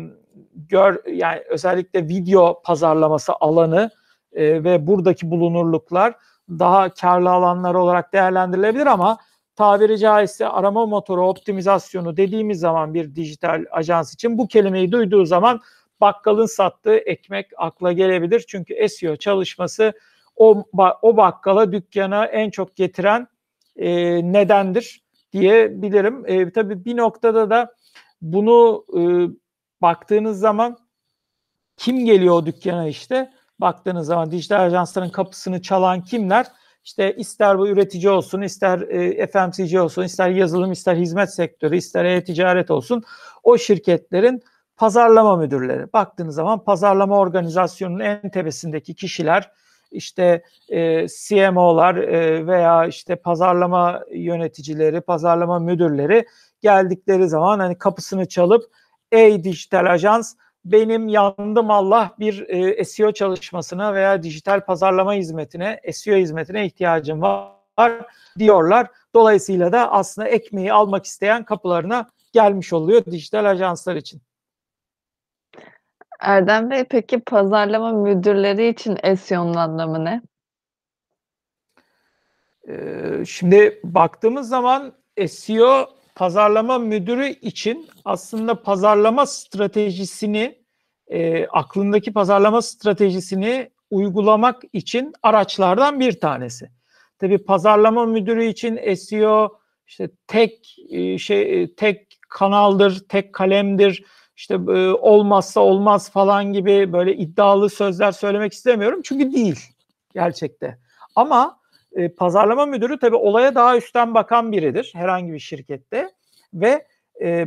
gör yani özellikle video pazarlaması alanı e, ve buradaki bulunurluklar daha karlı alanlar olarak değerlendirilebilir ama tabiri caizse arama motoru optimizasyonu dediğimiz zaman bir dijital ajans için bu kelimeyi duyduğu zaman bakkalın sattığı ekmek akla gelebilir. Çünkü SEO çalışması o, o bakkala dükkana en çok getiren e, nedendir diyebilirim. E, tabii bir noktada da bunu e, baktığınız zaman kim geliyor o dükkana işte? Baktığınız zaman dijital ajansların kapısını çalan kimler? İşte ister bu üretici olsun, ister e, FMCG olsun, ister yazılım, ister hizmet sektörü, ister e-ticaret olsun o şirketlerin pazarlama müdürleri. Baktığınız zaman pazarlama organizasyonunun en tepesindeki kişiler işte e, CMO'lar e, veya işte pazarlama yöneticileri, pazarlama müdürleri geldikleri zaman hani kapısını çalıp ey dijital ajans benim yandım Allah bir e, SEO çalışmasına veya dijital pazarlama hizmetine, SEO hizmetine ihtiyacım var diyorlar. Dolayısıyla da aslında ekmeği almak isteyen kapılarına gelmiş oluyor dijital ajanslar için. Erdem Bey, peki pazarlama müdürleri için SEO'nun anlamı ne? Ee, şimdi baktığımız zaman SEO pazarlama müdürü için aslında pazarlama stratejisini e, aklındaki pazarlama stratejisini uygulamak için araçlardan bir tanesi. Tabii pazarlama müdürü için SEO işte tek e, şey e, tek kanaldır, tek kalemdir. İşte e, olmazsa olmaz falan gibi böyle iddialı sözler söylemek istemiyorum çünkü değil gerçekte. Ama e, pazarlama müdürü tabii olaya daha üstten bakan biridir herhangi bir şirkette ve e,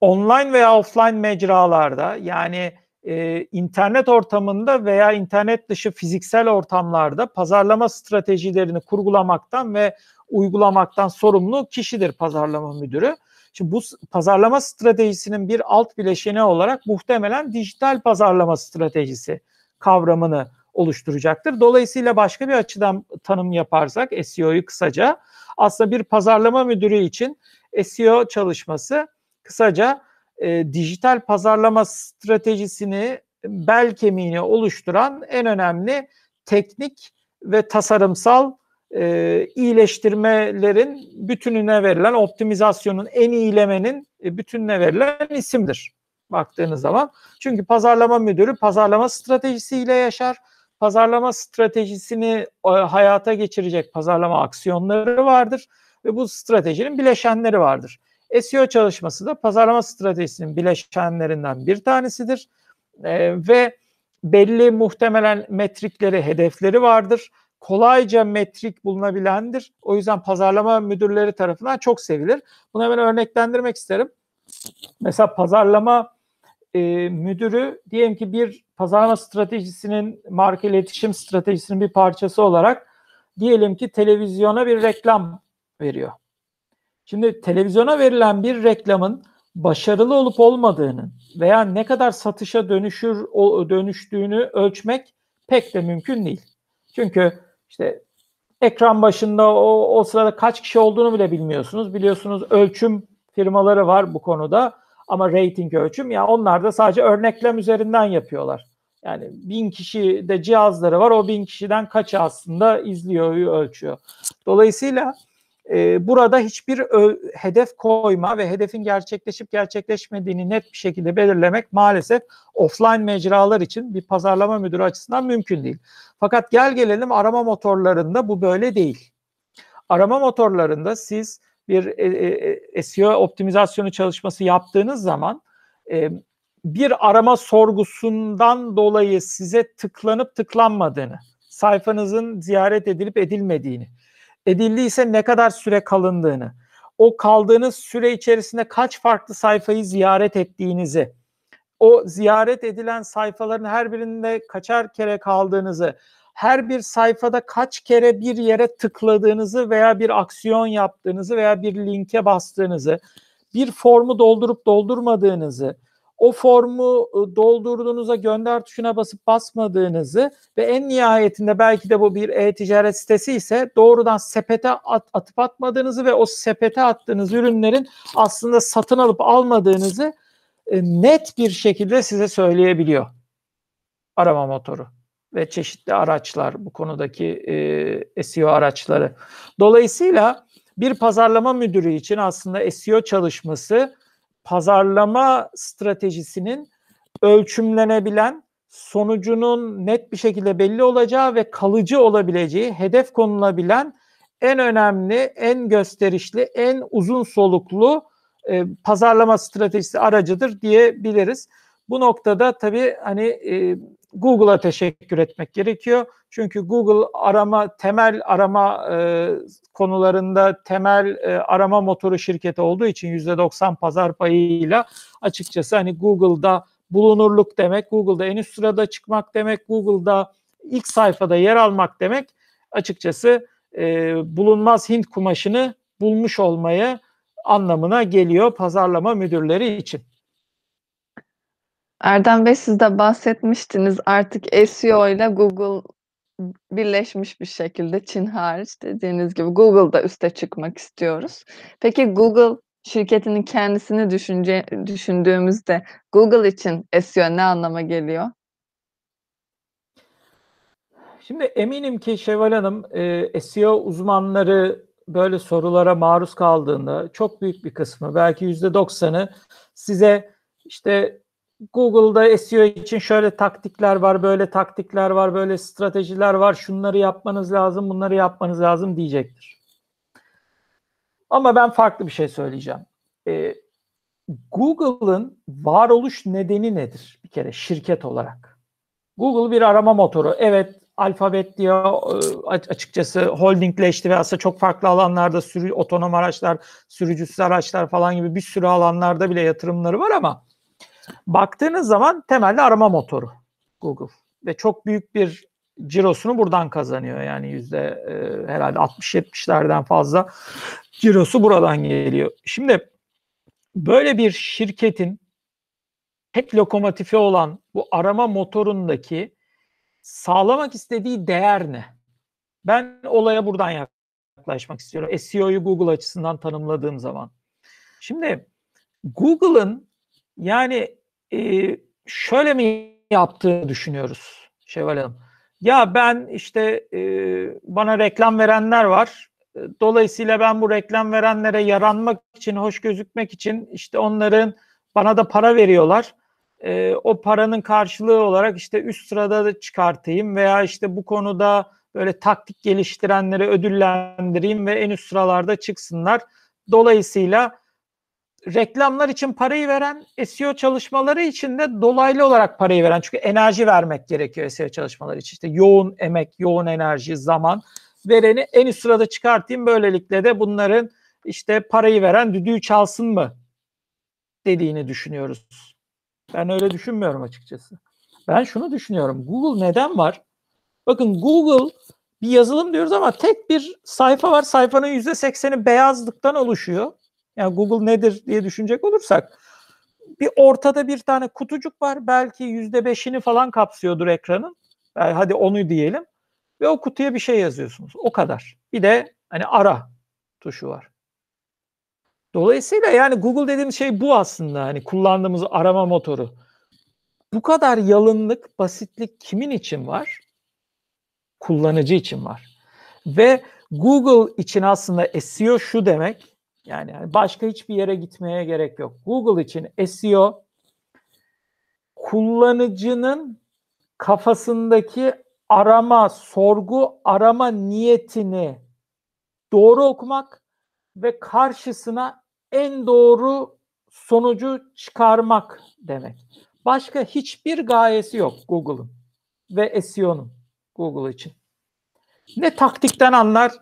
online veya offline mecralarda yani e, internet ortamında veya internet dışı fiziksel ortamlarda pazarlama stratejilerini kurgulamaktan ve uygulamaktan sorumlu kişidir pazarlama müdürü. Şimdi bu pazarlama stratejisinin bir alt bileşeni olarak muhtemelen dijital pazarlama stratejisi kavramını oluşturacaktır. Dolayısıyla başka bir açıdan tanım yaparsak SEO'yu kısaca aslında bir pazarlama müdürü için SEO çalışması kısaca e, dijital pazarlama stratejisini bel kemiğini oluşturan en önemli teknik ve tasarımsal e, iyileştirmelerin bütününe verilen optimizasyonun en iyilemenin e, bütününe verilen isimdir baktığınız zaman. Çünkü pazarlama müdürü pazarlama stratejisiyle yaşar. Pazarlama stratejisini e, hayata geçirecek pazarlama aksiyonları vardır ve bu stratejinin bileşenleri vardır. SEO çalışması da pazarlama stratejisinin bileşenlerinden bir tanesidir e, ve belli muhtemelen metrikleri, hedefleri vardır. Kolayca metrik bulunabilendir. O yüzden pazarlama müdürleri tarafından çok sevilir. Bunu hemen örneklendirmek isterim. Mesela pazarlama e, müdürü diyelim ki bir pazarlama stratejisinin marka iletişim stratejisinin bir parçası olarak diyelim ki televizyona bir reklam veriyor. Şimdi televizyona verilen bir reklamın başarılı olup olmadığını veya ne kadar satışa dönüşür dönüştüğünü ölçmek pek de mümkün değil. Çünkü işte ekran başında o, o sırada kaç kişi olduğunu bile bilmiyorsunuz. Biliyorsunuz ölçüm firmaları var bu konuda ama rating ölçüm ya onlar da sadece örneklem üzerinden yapıyorlar. Yani bin kişi de cihazları var o bin kişiden kaçı aslında izliyor, ölçüyor. Dolayısıyla e, burada hiçbir hedef koyma ve hedefin gerçekleşip gerçekleşmediğini net bir şekilde belirlemek maalesef offline mecralar için bir pazarlama müdürü açısından mümkün değil. Fakat gel gelelim arama motorlarında bu böyle değil. Arama motorlarında siz bir e, e, e SEO optimizasyonu çalışması yaptığınız zaman bir arama sorgusundan dolayı size tıklanıp tıklanmadığını, sayfanızın ziyaret edilip edilmediğini, edildiyse ne kadar süre kalındığını, o kaldığınız süre içerisinde kaç farklı sayfayı ziyaret ettiğinizi, o ziyaret edilen sayfaların her birinde kaçar kere kaldığınızı, her bir sayfada kaç kere bir yere tıkladığınızı veya bir aksiyon yaptığınızı veya bir linke bastığınızı, bir formu doldurup doldurmadığınızı, o formu ıı, doldurduğunuzda gönder tuşuna basıp basmadığınızı ve en nihayetinde belki de bu bir e-ticaret sitesi ise doğrudan sepete at, atıp atmadığınızı ve o sepete attığınız ürünlerin aslında satın alıp almadığınızı e, net bir şekilde size söyleyebiliyor arama motoru ve çeşitli araçlar bu konudaki e, SEO araçları. Dolayısıyla bir pazarlama müdürü için aslında SEO çalışması pazarlama stratejisinin ölçümlenebilen, sonucunun net bir şekilde belli olacağı ve kalıcı olabileceği, hedef konulabilen en önemli, en gösterişli, en uzun soluklu e, pazarlama stratejisi aracıdır diyebiliriz. Bu noktada tabii hani e, Google'a teşekkür etmek gerekiyor. Çünkü Google arama temel arama e, konularında temel e, arama motoru şirketi olduğu için %90 pazar payıyla açıkçası hani Google'da bulunurluk demek, Google'da en üst sırada çıkmak demek, Google'da ilk sayfada yer almak demek açıkçası e, bulunmaz Hint kumaşını bulmuş olmayı anlamına geliyor pazarlama müdürleri için. Erdem Bey siz de bahsetmiştiniz artık SEO ile Google birleşmiş bir şekilde Çin hariç dediğiniz gibi Google'da üste çıkmak istiyoruz. Peki Google şirketinin kendisini düşünce düşündüğümüzde Google için SEO ne anlama geliyor? Şimdi eminim ki Şevval Hanım e, SEO uzmanları böyle sorulara maruz kaldığında çok büyük bir kısmı belki yüzde doksanı size işte Google'da SEO için şöyle taktikler var, böyle taktikler var, böyle stratejiler var, şunları yapmanız lazım, bunları yapmanız lazım diyecektir. Ama ben farklı bir şey söyleyeceğim. Ee, Google'ın varoluş nedeni nedir bir kere şirket olarak? Google bir arama motoru. Evet alfabet diyor e, açıkçası holdingleşti ve aslında çok farklı alanlarda sürü otonom araçlar, sürücüsüz araçlar falan gibi bir sürü alanlarda bile yatırımları var ama baktığınız zaman temelde arama motoru Google ve çok büyük bir cirosunu buradan kazanıyor. Yani yüzde e, herhalde 60-70'lerden fazla cirosu buradan geliyor. Şimdi böyle bir şirketin tek lokomotifi olan bu arama motorundaki sağlamak istediği değer ne? Ben olaya buradan yaklaşmak istiyorum. SEO'yu Google açısından tanımladığım zaman. Şimdi Google'ın yani e, şöyle mi yaptığını düşünüyoruz Şevval Hanım. Ya ben işte e, bana reklam verenler var. Dolayısıyla ben bu reklam verenlere yaranmak için, hoş gözükmek için işte onların bana da para veriyorlar e, o paranın karşılığı olarak işte üst sırada da çıkartayım veya işte bu konuda böyle taktik geliştirenleri ödüllendireyim ve en üst sıralarda çıksınlar. Dolayısıyla reklamlar için parayı veren, SEO çalışmaları için de dolaylı olarak parayı veren. Çünkü enerji vermek gerekiyor SEO çalışmaları için. İşte yoğun emek, yoğun enerji, zaman vereni en üst sırada çıkartayım. Böylelikle de bunların işte parayı veren düdüğü çalsın mı dediğini düşünüyoruz. Ben öyle düşünmüyorum açıkçası. Ben şunu düşünüyorum. Google neden var? Bakın Google bir yazılım diyoruz ama tek bir sayfa var. Sayfanın yüzde sekseni beyazlıktan oluşuyor. Yani Google nedir diye düşünecek olursak bir ortada bir tane kutucuk var. Belki yüzde beşini falan kapsıyordur ekranın. Yani hadi onu diyelim. Ve o kutuya bir şey yazıyorsunuz. O kadar. Bir de hani ara tuşu var. Dolayısıyla yani Google dediğimiz şey bu aslında hani kullandığımız arama motoru. Bu kadar yalınlık, basitlik kimin için var? Kullanıcı için var. Ve Google için aslında SEO şu demek. Yani başka hiçbir yere gitmeye gerek yok. Google için SEO kullanıcının kafasındaki arama, sorgu arama niyetini doğru okumak ve karşısına en doğru sonucu çıkarmak demek. Başka hiçbir gayesi yok Google'ın ve SEO'nun Google için. Ne taktikten anlar,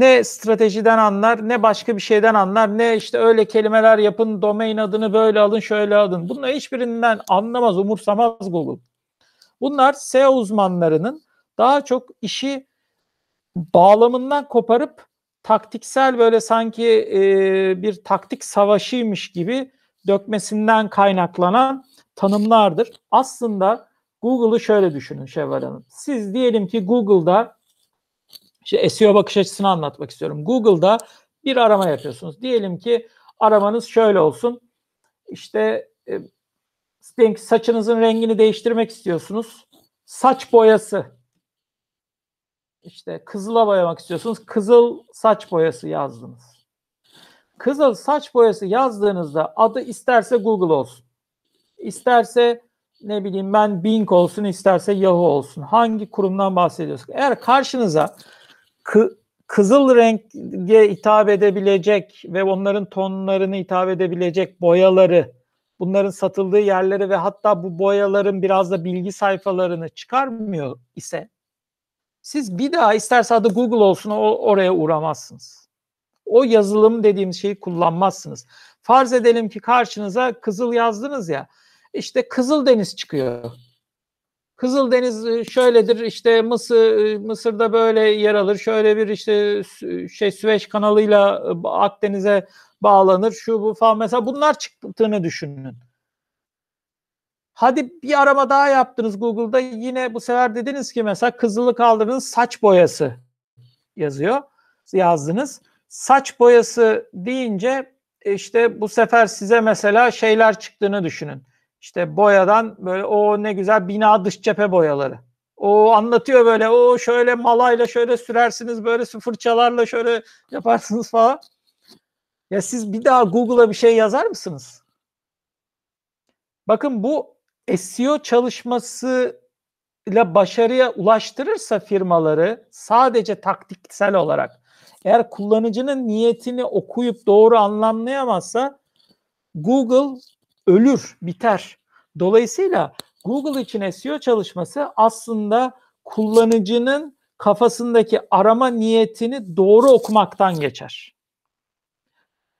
ne stratejiden anlar, ne başka bir şeyden anlar, ne işte öyle kelimeler yapın, domain adını böyle alın, şöyle alın. Bunlar hiçbirinden anlamaz, umursamaz Google. Bunlar SEO uzmanlarının daha çok işi bağlamından koparıp taktiksel böyle sanki e, bir taktik savaşıymış gibi dökmesinden kaynaklanan tanımlardır. Aslında Google'ı şöyle düşünün Şevval Hanım. Siz diyelim ki Google'da işte SEO bakış açısını anlatmak istiyorum. Google'da bir arama yapıyorsunuz. Diyelim ki aramanız şöyle olsun. İşte e, saçınızın rengini değiştirmek istiyorsunuz. Saç boyası işte kızıla boyamak istiyorsunuz. Kızıl saç boyası yazdınız. Kızıl saç boyası yazdığınızda adı isterse Google olsun. İsterse ne bileyim ben Bing olsun, isterse Yahoo olsun. Hangi kurumdan bahsediyorsun? Eğer karşınıza kı, kızıl renge hitap edebilecek ve onların tonlarını hitap edebilecek boyaları bunların satıldığı yerleri ve hatta bu boyaların biraz da bilgi sayfalarını çıkarmıyor ise siz bir daha isterse adı Google olsun o, oraya uğramazsınız. O yazılım dediğimiz şeyi kullanmazsınız. Farz edelim ki karşınıza Kızıl yazdınız ya. İşte Kızıl Deniz çıkıyor. Kızıl Deniz e, şöyledir işte Mısır e, Mısır'da böyle yer alır. Şöyle bir işte şey Süveyş kanalıyla e, Akdeniz'e bağlanır. Şu bu falan mesela bunlar çıktığını düşünün. Hadi bir arama daha yaptınız Google'da yine bu sefer dediniz ki mesela kızılı kaldırdınız saç boyası yazıyor. Yazdınız. Saç boyası deyince işte bu sefer size mesela şeyler çıktığını düşünün. İşte boyadan böyle o ne güzel bina dış cephe boyaları. O anlatıyor böyle o şöyle malayla şöyle sürersiniz böyle fırçalarla şöyle yaparsınız falan. Ya siz bir daha Google'a bir şey yazar mısınız? Bakın bu SEO çalışması ile başarıya ulaştırırsa firmaları sadece taktiksel olarak eğer kullanıcının niyetini okuyup doğru anlamlayamazsa Google ölür, biter. Dolayısıyla Google için SEO çalışması aslında kullanıcının kafasındaki arama niyetini doğru okumaktan geçer.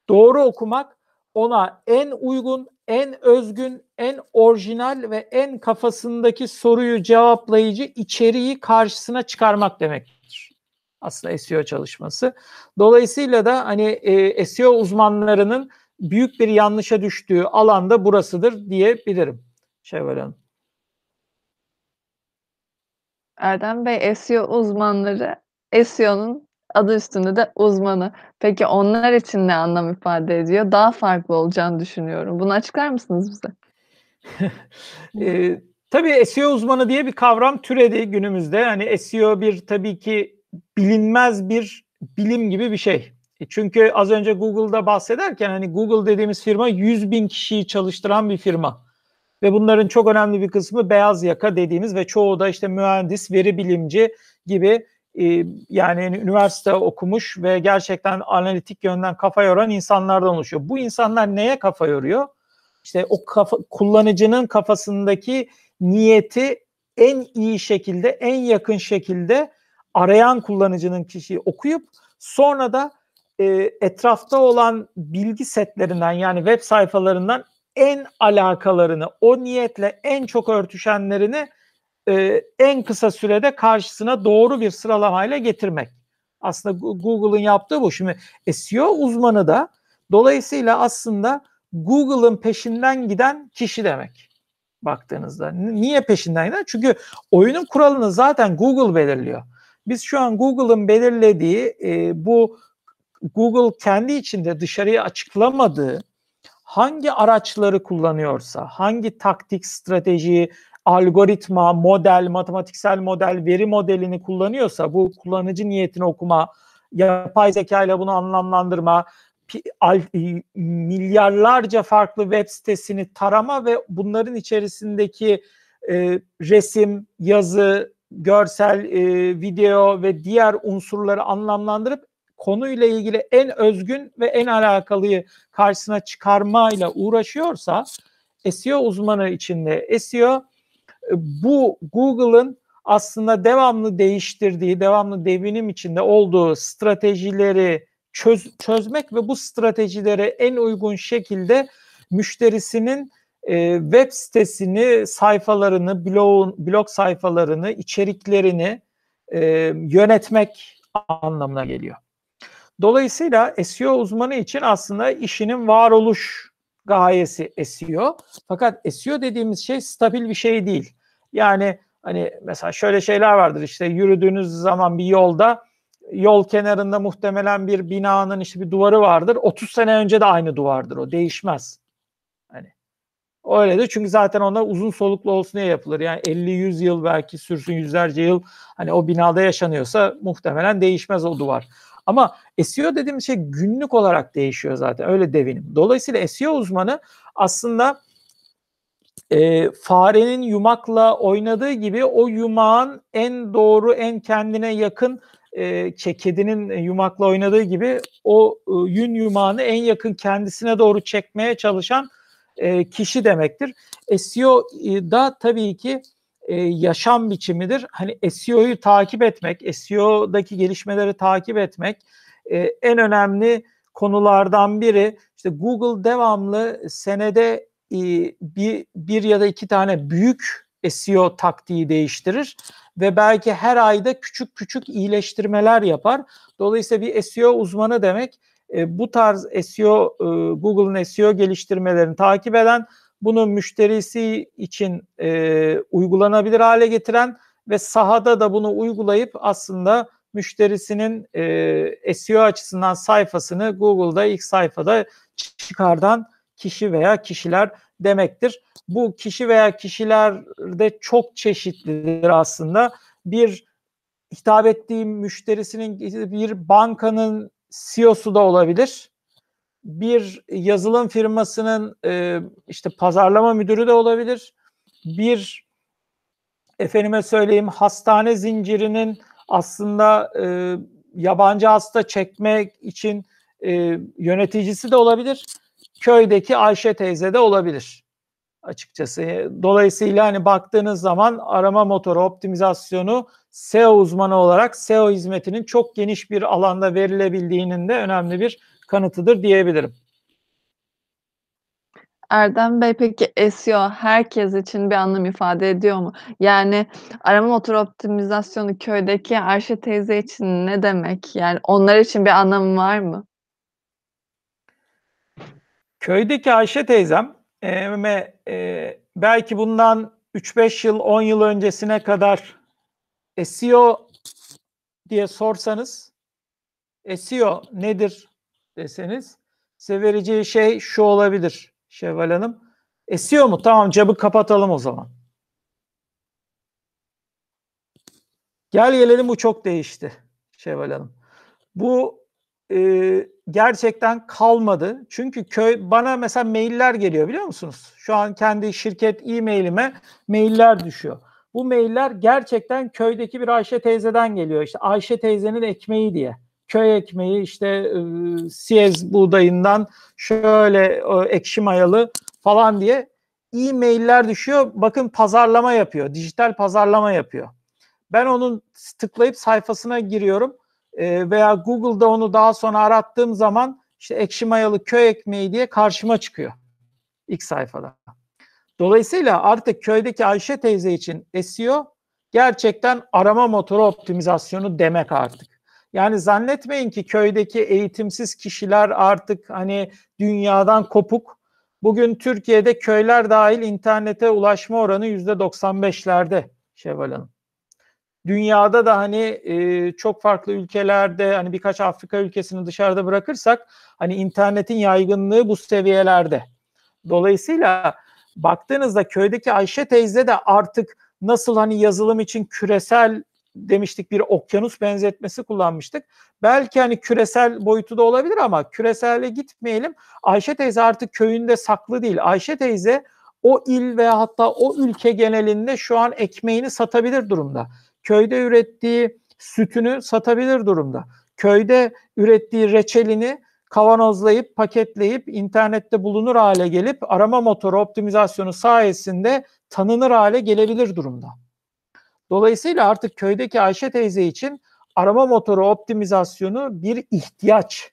Doğru okumak ona en uygun, en özgün, en orijinal ve en kafasındaki soruyu cevaplayıcı içeriği karşısına çıkarmak demektir. Aslında SEO çalışması. Dolayısıyla da hani e, SEO uzmanlarının büyük bir yanlışa düştüğü alanda burasıdır diyebilirim. Şevval Hanım. Erdem Bey SEO uzmanları SEO'nun adı üstünde de uzmanı. Peki onlar için ne anlam ifade ediyor? Daha farklı olacağını düşünüyorum. Bunu açıklar mısınız bize? e, tabii SEO uzmanı diye bir kavram türedi günümüzde. Hani SEO bir tabii ki bilinmez bir bilim gibi bir şey. E çünkü az önce Google'da bahsederken hani Google dediğimiz firma 100 bin kişiyi çalıştıran bir firma. Ve bunların çok önemli bir kısmı beyaz yaka dediğimiz ve çoğu da işte mühendis, veri bilimci gibi e, yani üniversite okumuş ve gerçekten analitik yönden kafa yoran insanlardan oluşuyor. Bu insanlar neye kafa yoruyor? İşte o kafa, kullanıcının kafasındaki niyeti en iyi şekilde, en yakın şekilde arayan kullanıcının kişiyi okuyup sonra da e, etrafta olan bilgi setlerinden yani web sayfalarından en alakalarını, o niyetle en çok örtüşenlerini e, en kısa sürede karşısına doğru bir sıralamayla getirmek. Aslında Google'ın yaptığı bu. Şimdi SEO uzmanı da dolayısıyla aslında Google'ın peşinden giden kişi demek baktığınızda. Niye peşinden giden? Çünkü oyunun kuralını zaten Google belirliyor. Biz şu an Google'ın belirlediği e, bu Google kendi içinde dışarıya açıklamadığı hangi araçları kullanıyorsa, hangi taktik, strateji, algoritma, model, matematiksel model, veri modelini kullanıyorsa bu kullanıcı niyetini okuma, yapay zeka ile bunu anlamlandırma, milyarlarca farklı web sitesini tarama ve bunların içerisindeki e, resim, yazı, görsel, e, video ve diğer unsurları anlamlandırıp konuyla ilgili en özgün ve en alakalıyı karşısına çıkarmayla uğraşıyorsa SEO uzmanı içinde SEO e, bu Google'ın aslında devamlı değiştirdiği, devamlı devinim içinde olduğu stratejileri çöz, çözmek ve bu stratejilere en uygun şekilde müşterisinin e, web sitesini, sayfalarını, blog, blog sayfalarını, içeriklerini e, yönetmek anlamına geliyor. Dolayısıyla SEO uzmanı için aslında işinin varoluş gayesi SEO. Fakat SEO dediğimiz şey stabil bir şey değil. Yani hani mesela şöyle şeyler vardır işte yürüdüğünüz zaman bir yolda yol kenarında muhtemelen bir binanın işte bir duvarı vardır. 30 sene önce de aynı duvardır o değişmez. Hani öyledir çünkü zaten onlar uzun soluklu olsun diye yapılır. Yani 50-100 yıl belki sürsün yüzlerce yıl hani o binada yaşanıyorsa muhtemelen değişmez o duvar. Ama SEO dediğimiz şey günlük olarak değişiyor zaten. Öyle devinim. Dolayısıyla SEO uzmanı aslında e, farenin yumakla oynadığı gibi o yumağın en doğru, en kendine yakın e, kedinin yumakla oynadığı gibi o e, yün yumağını en yakın kendisine doğru çekmeye çalışan e, kişi demektir. SEO da tabii ki e, yaşam biçimidir. Hani SEO'yu takip etmek, SEO'daki gelişmeleri takip etmek e, en önemli konulardan biri. İşte Google devamlı senede e, bir, bir ya da iki tane büyük SEO taktiği değiştirir ve belki her ayda küçük küçük iyileştirmeler yapar. Dolayısıyla bir SEO uzmanı demek e, bu tarz SEO e, Google'ın SEO geliştirmelerini takip eden bunu müşterisi için e, uygulanabilir hale getiren ve sahada da bunu uygulayıp aslında müşterisinin e, SEO açısından sayfasını Google'da ilk sayfada çıkardan kişi veya kişiler demektir. Bu kişi veya kişiler de çok çeşitlidir aslında. Bir hitap ettiğim müşterisinin bir bankanın CEO'su da olabilir bir yazılım firmasının e, işte pazarlama müdürü de olabilir. Bir efendime söyleyeyim hastane zincirinin aslında e, yabancı hasta çekmek için e, yöneticisi de olabilir. Köydeki Ayşe teyze de olabilir açıkçası. Dolayısıyla hani baktığınız zaman arama motoru optimizasyonu SEO uzmanı olarak SEO hizmetinin çok geniş bir alanda verilebildiğinin de önemli bir kanıtıdır diyebilirim. Erdem Bey peki SEO herkes için bir anlam ifade ediyor mu? Yani arama motoru optimizasyonu köydeki Ayşe teyze için ne demek? Yani onlar için bir anlamı var mı? Köydeki Ayşe teyzem e, e, belki bundan 3-5 yıl 10 yıl öncesine kadar SEO diye sorsanız SEO nedir deseniz size şey şu olabilir Şevval Hanım. SEO mu? Tamam cabı kapatalım o zaman. Gel gelelim bu çok değişti Şevval Hanım. Bu e, gerçekten kalmadı. Çünkü köy bana mesela mailler geliyor biliyor musunuz? Şu an kendi şirket e-mailime mailler düşüyor. Bu mailler gerçekten köydeki bir Ayşe teyzeden geliyor. İşte Ayşe teyzenin ekmeği diye köy ekmeği işte e, siyez buğdayından şöyle e, ekşi mayalı falan diye e-mailler düşüyor. Bakın pazarlama yapıyor. Dijital pazarlama yapıyor. Ben onun tıklayıp sayfasına giriyorum e, veya Google'da onu daha sonra arattığım zaman işte ekşi mayalı köy ekmeği diye karşıma çıkıyor ilk sayfada. Dolayısıyla artık köydeki Ayşe teyze için SEO gerçekten arama motoru optimizasyonu demek artık. Yani zannetmeyin ki köydeki eğitimsiz kişiler artık hani dünyadan kopuk. Bugün Türkiye'de köyler dahil internete ulaşma oranı yüzde 95'lerde Şevval Hanım. Dünyada da hani e, çok farklı ülkelerde hani birkaç Afrika ülkesini dışarıda bırakırsak hani internetin yaygınlığı bu seviyelerde. Dolayısıyla baktığınızda köydeki Ayşe teyze de artık nasıl hani yazılım için küresel demiştik bir okyanus benzetmesi kullanmıştık. Belki hani küresel boyutu da olabilir ama küreselle gitmeyelim. Ayşe teyze artık köyünde saklı değil. Ayşe teyze o il veya hatta o ülke genelinde şu an ekmeğini satabilir durumda. Köyde ürettiği sütünü satabilir durumda. Köyde ürettiği reçelini kavanozlayıp paketleyip internette bulunur hale gelip arama motoru optimizasyonu sayesinde tanınır hale gelebilir durumda. Dolayısıyla artık köydeki Ayşe teyze için arama motoru optimizasyonu bir ihtiyaç.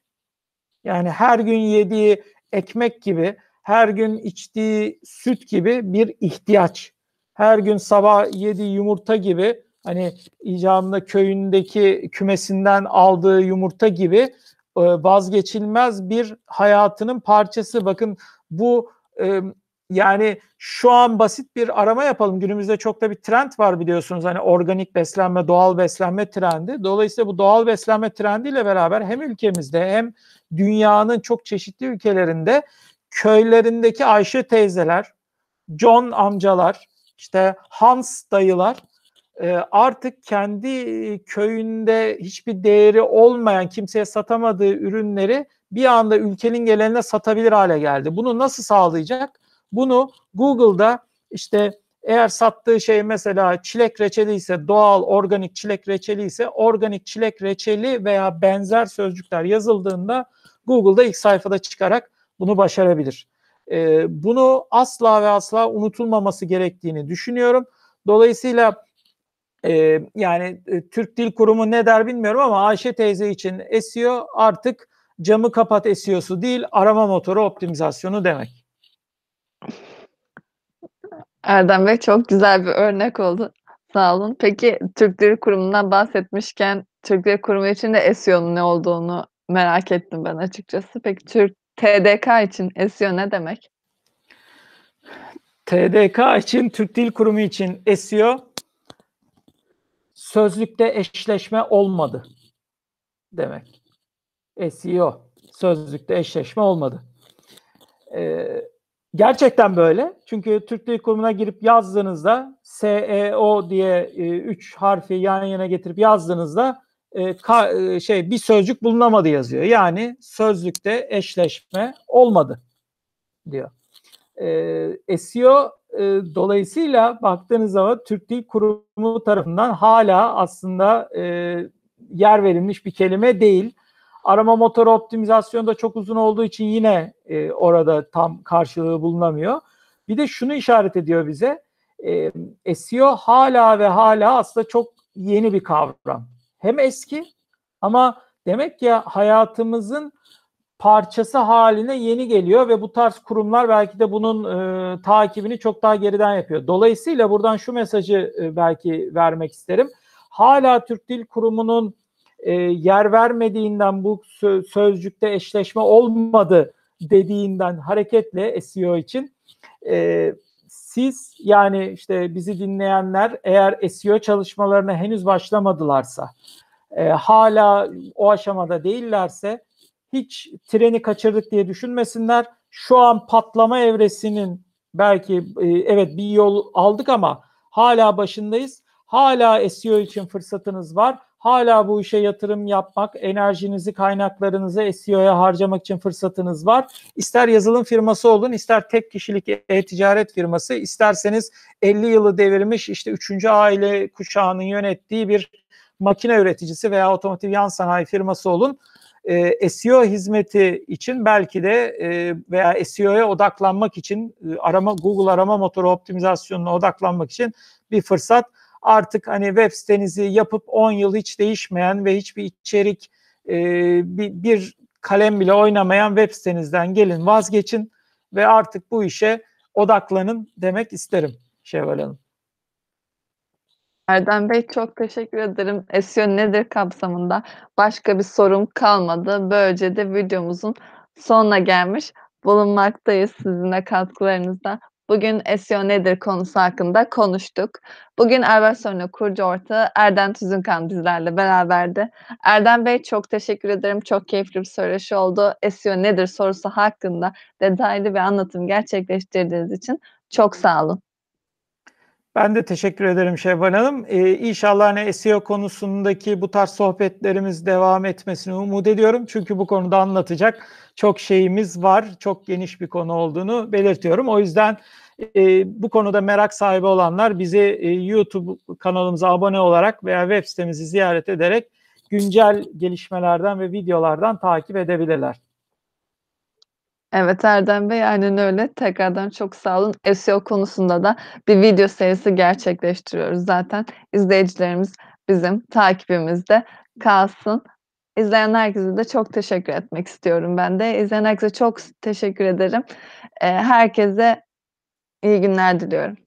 Yani her gün yediği ekmek gibi, her gün içtiği süt gibi bir ihtiyaç. Her gün sabah yediği yumurta gibi hani icabında köyündeki kümesinden aldığı yumurta gibi e, vazgeçilmez bir hayatının parçası. Bakın bu e, yani şu an basit bir arama yapalım. Günümüzde çok da bir trend var biliyorsunuz. Hani organik beslenme, doğal beslenme trendi. Dolayısıyla bu doğal beslenme trendiyle beraber hem ülkemizde hem dünyanın çok çeşitli ülkelerinde köylerindeki Ayşe teyzeler, John amcalar, işte Hans dayılar e, artık kendi köyünde hiçbir değeri olmayan, kimseye satamadığı ürünleri bir anda ülkenin geneline satabilir hale geldi. Bunu nasıl sağlayacak? Bunu Google'da işte eğer sattığı şey mesela çilek reçeli ise doğal organik çilek reçeli ise organik çilek reçeli veya benzer sözcükler yazıldığında Google'da ilk sayfada çıkarak bunu başarabilir. E, bunu asla ve asla unutulmaması gerektiğini düşünüyorum. Dolayısıyla e, yani e, Türk Dil Kurumu ne der bilmiyorum ama Ayşe teyze için SEO artık camı kapat SEO'su değil arama motoru optimizasyonu demek. Erdem Bey çok güzel bir örnek oldu. Sağ olun. Peki Türk Dil Kurumu'ndan bahsetmişken Türk Dil Kurumu için de SEO'nun ne olduğunu merak ettim ben açıkçası. Peki Türk TDK için SEO ne demek? TDK için, Türk Dil Kurumu için SEO sözlükte eşleşme olmadı demek. SEO sözlükte eşleşme olmadı. Ee, gerçekten böyle. Çünkü Türk Dil Kurumu'na girip yazdığınızda SEO diye 3 e, harfi yan yana getirip yazdığınızda e, ka, e, şey bir sözcük bulunamadı yazıyor. Yani sözlükte eşleşme olmadı diyor. E, SEO e, dolayısıyla baktığınız zaman Türk Dil Kurumu tarafından hala aslında e, yer verilmiş bir kelime değil. Arama motoru optimizasyonu da çok uzun olduğu için yine e, orada tam karşılığı bulunamıyor. Bir de şunu işaret ediyor bize. E, SEO hala ve hala aslında çok yeni bir kavram. Hem eski ama demek ki hayatımızın parçası haline yeni geliyor ve bu tarz kurumlar belki de bunun e, takibini çok daha geriden yapıyor. Dolayısıyla buradan şu mesajı e, belki vermek isterim. Hala Türk Dil Kurumu'nun e, yer vermediğinden bu sö- sözcükte eşleşme olmadı dediğinden hareketle SEO için e, siz yani işte bizi dinleyenler eğer SEO çalışmalarına henüz başlamadılarsa e, hala o aşamada değillerse hiç treni kaçırdık diye düşünmesinler. Şu an patlama evresinin belki e, evet bir yol aldık ama hala başındayız. Hala SEO için fırsatınız var. Hala bu işe yatırım yapmak, enerjinizi, kaynaklarınızı SEO'ya harcamak için fırsatınız var. İster yazılım firması olun, ister tek kişilik e-ticaret firması, isterseniz 50 yılı devirmiş işte 3. aile kuşağının yönettiği bir makine üreticisi veya otomotiv yan sanayi firması olun e, SEO hizmeti için belki de e, veya SEO'ya odaklanmak için e, arama Google arama motoru optimizasyonuna odaklanmak için bir fırsat. Artık hani web sitenizi yapıp 10 yıl hiç değişmeyen ve hiçbir içerik e, bir, bir kalem bile oynamayan web sitenizden gelin vazgeçin ve artık bu işe odaklanın demek isterim Şevval Hanım. Erdem Bey çok teşekkür ederim. SEO nedir kapsamında başka bir sorum kalmadı. Böylece de videomuzun sonuna gelmiş bulunmaktayız sizinle katkılarınızla. Bugün SEO nedir konusu hakkında konuştuk. Bugün Erbarson'un kurucu ortağı Erdem Tüzünkan bizlerle beraberdi. Erdem Bey çok teşekkür ederim. Çok keyifli bir söyleşi oldu. SEO nedir sorusu hakkında detaylı bir anlatım gerçekleştirdiğiniz için çok sağ olun. Ben de teşekkür ederim Şevval Hanım. Ee, inşallah hani SEO konusundaki bu tarz sohbetlerimiz devam etmesini umut ediyorum. Çünkü bu konuda anlatacak çok şeyimiz var. Çok geniş bir konu olduğunu belirtiyorum. O yüzden e, bu konuda merak sahibi olanlar bizi e, YouTube kanalımıza abone olarak veya web sitemizi ziyaret ederek güncel gelişmelerden ve videolardan takip edebilirler. Evet Erdem Bey, aynen öyle. Tekrardan çok sağ olun. SEO konusunda da bir video serisi gerçekleştiriyoruz zaten. İzleyicilerimiz bizim takibimizde kalsın. İzleyen herkese de çok teşekkür etmek istiyorum ben de. İzleyen herkese çok teşekkür ederim. Eee, herkese iyi günler diliyorum.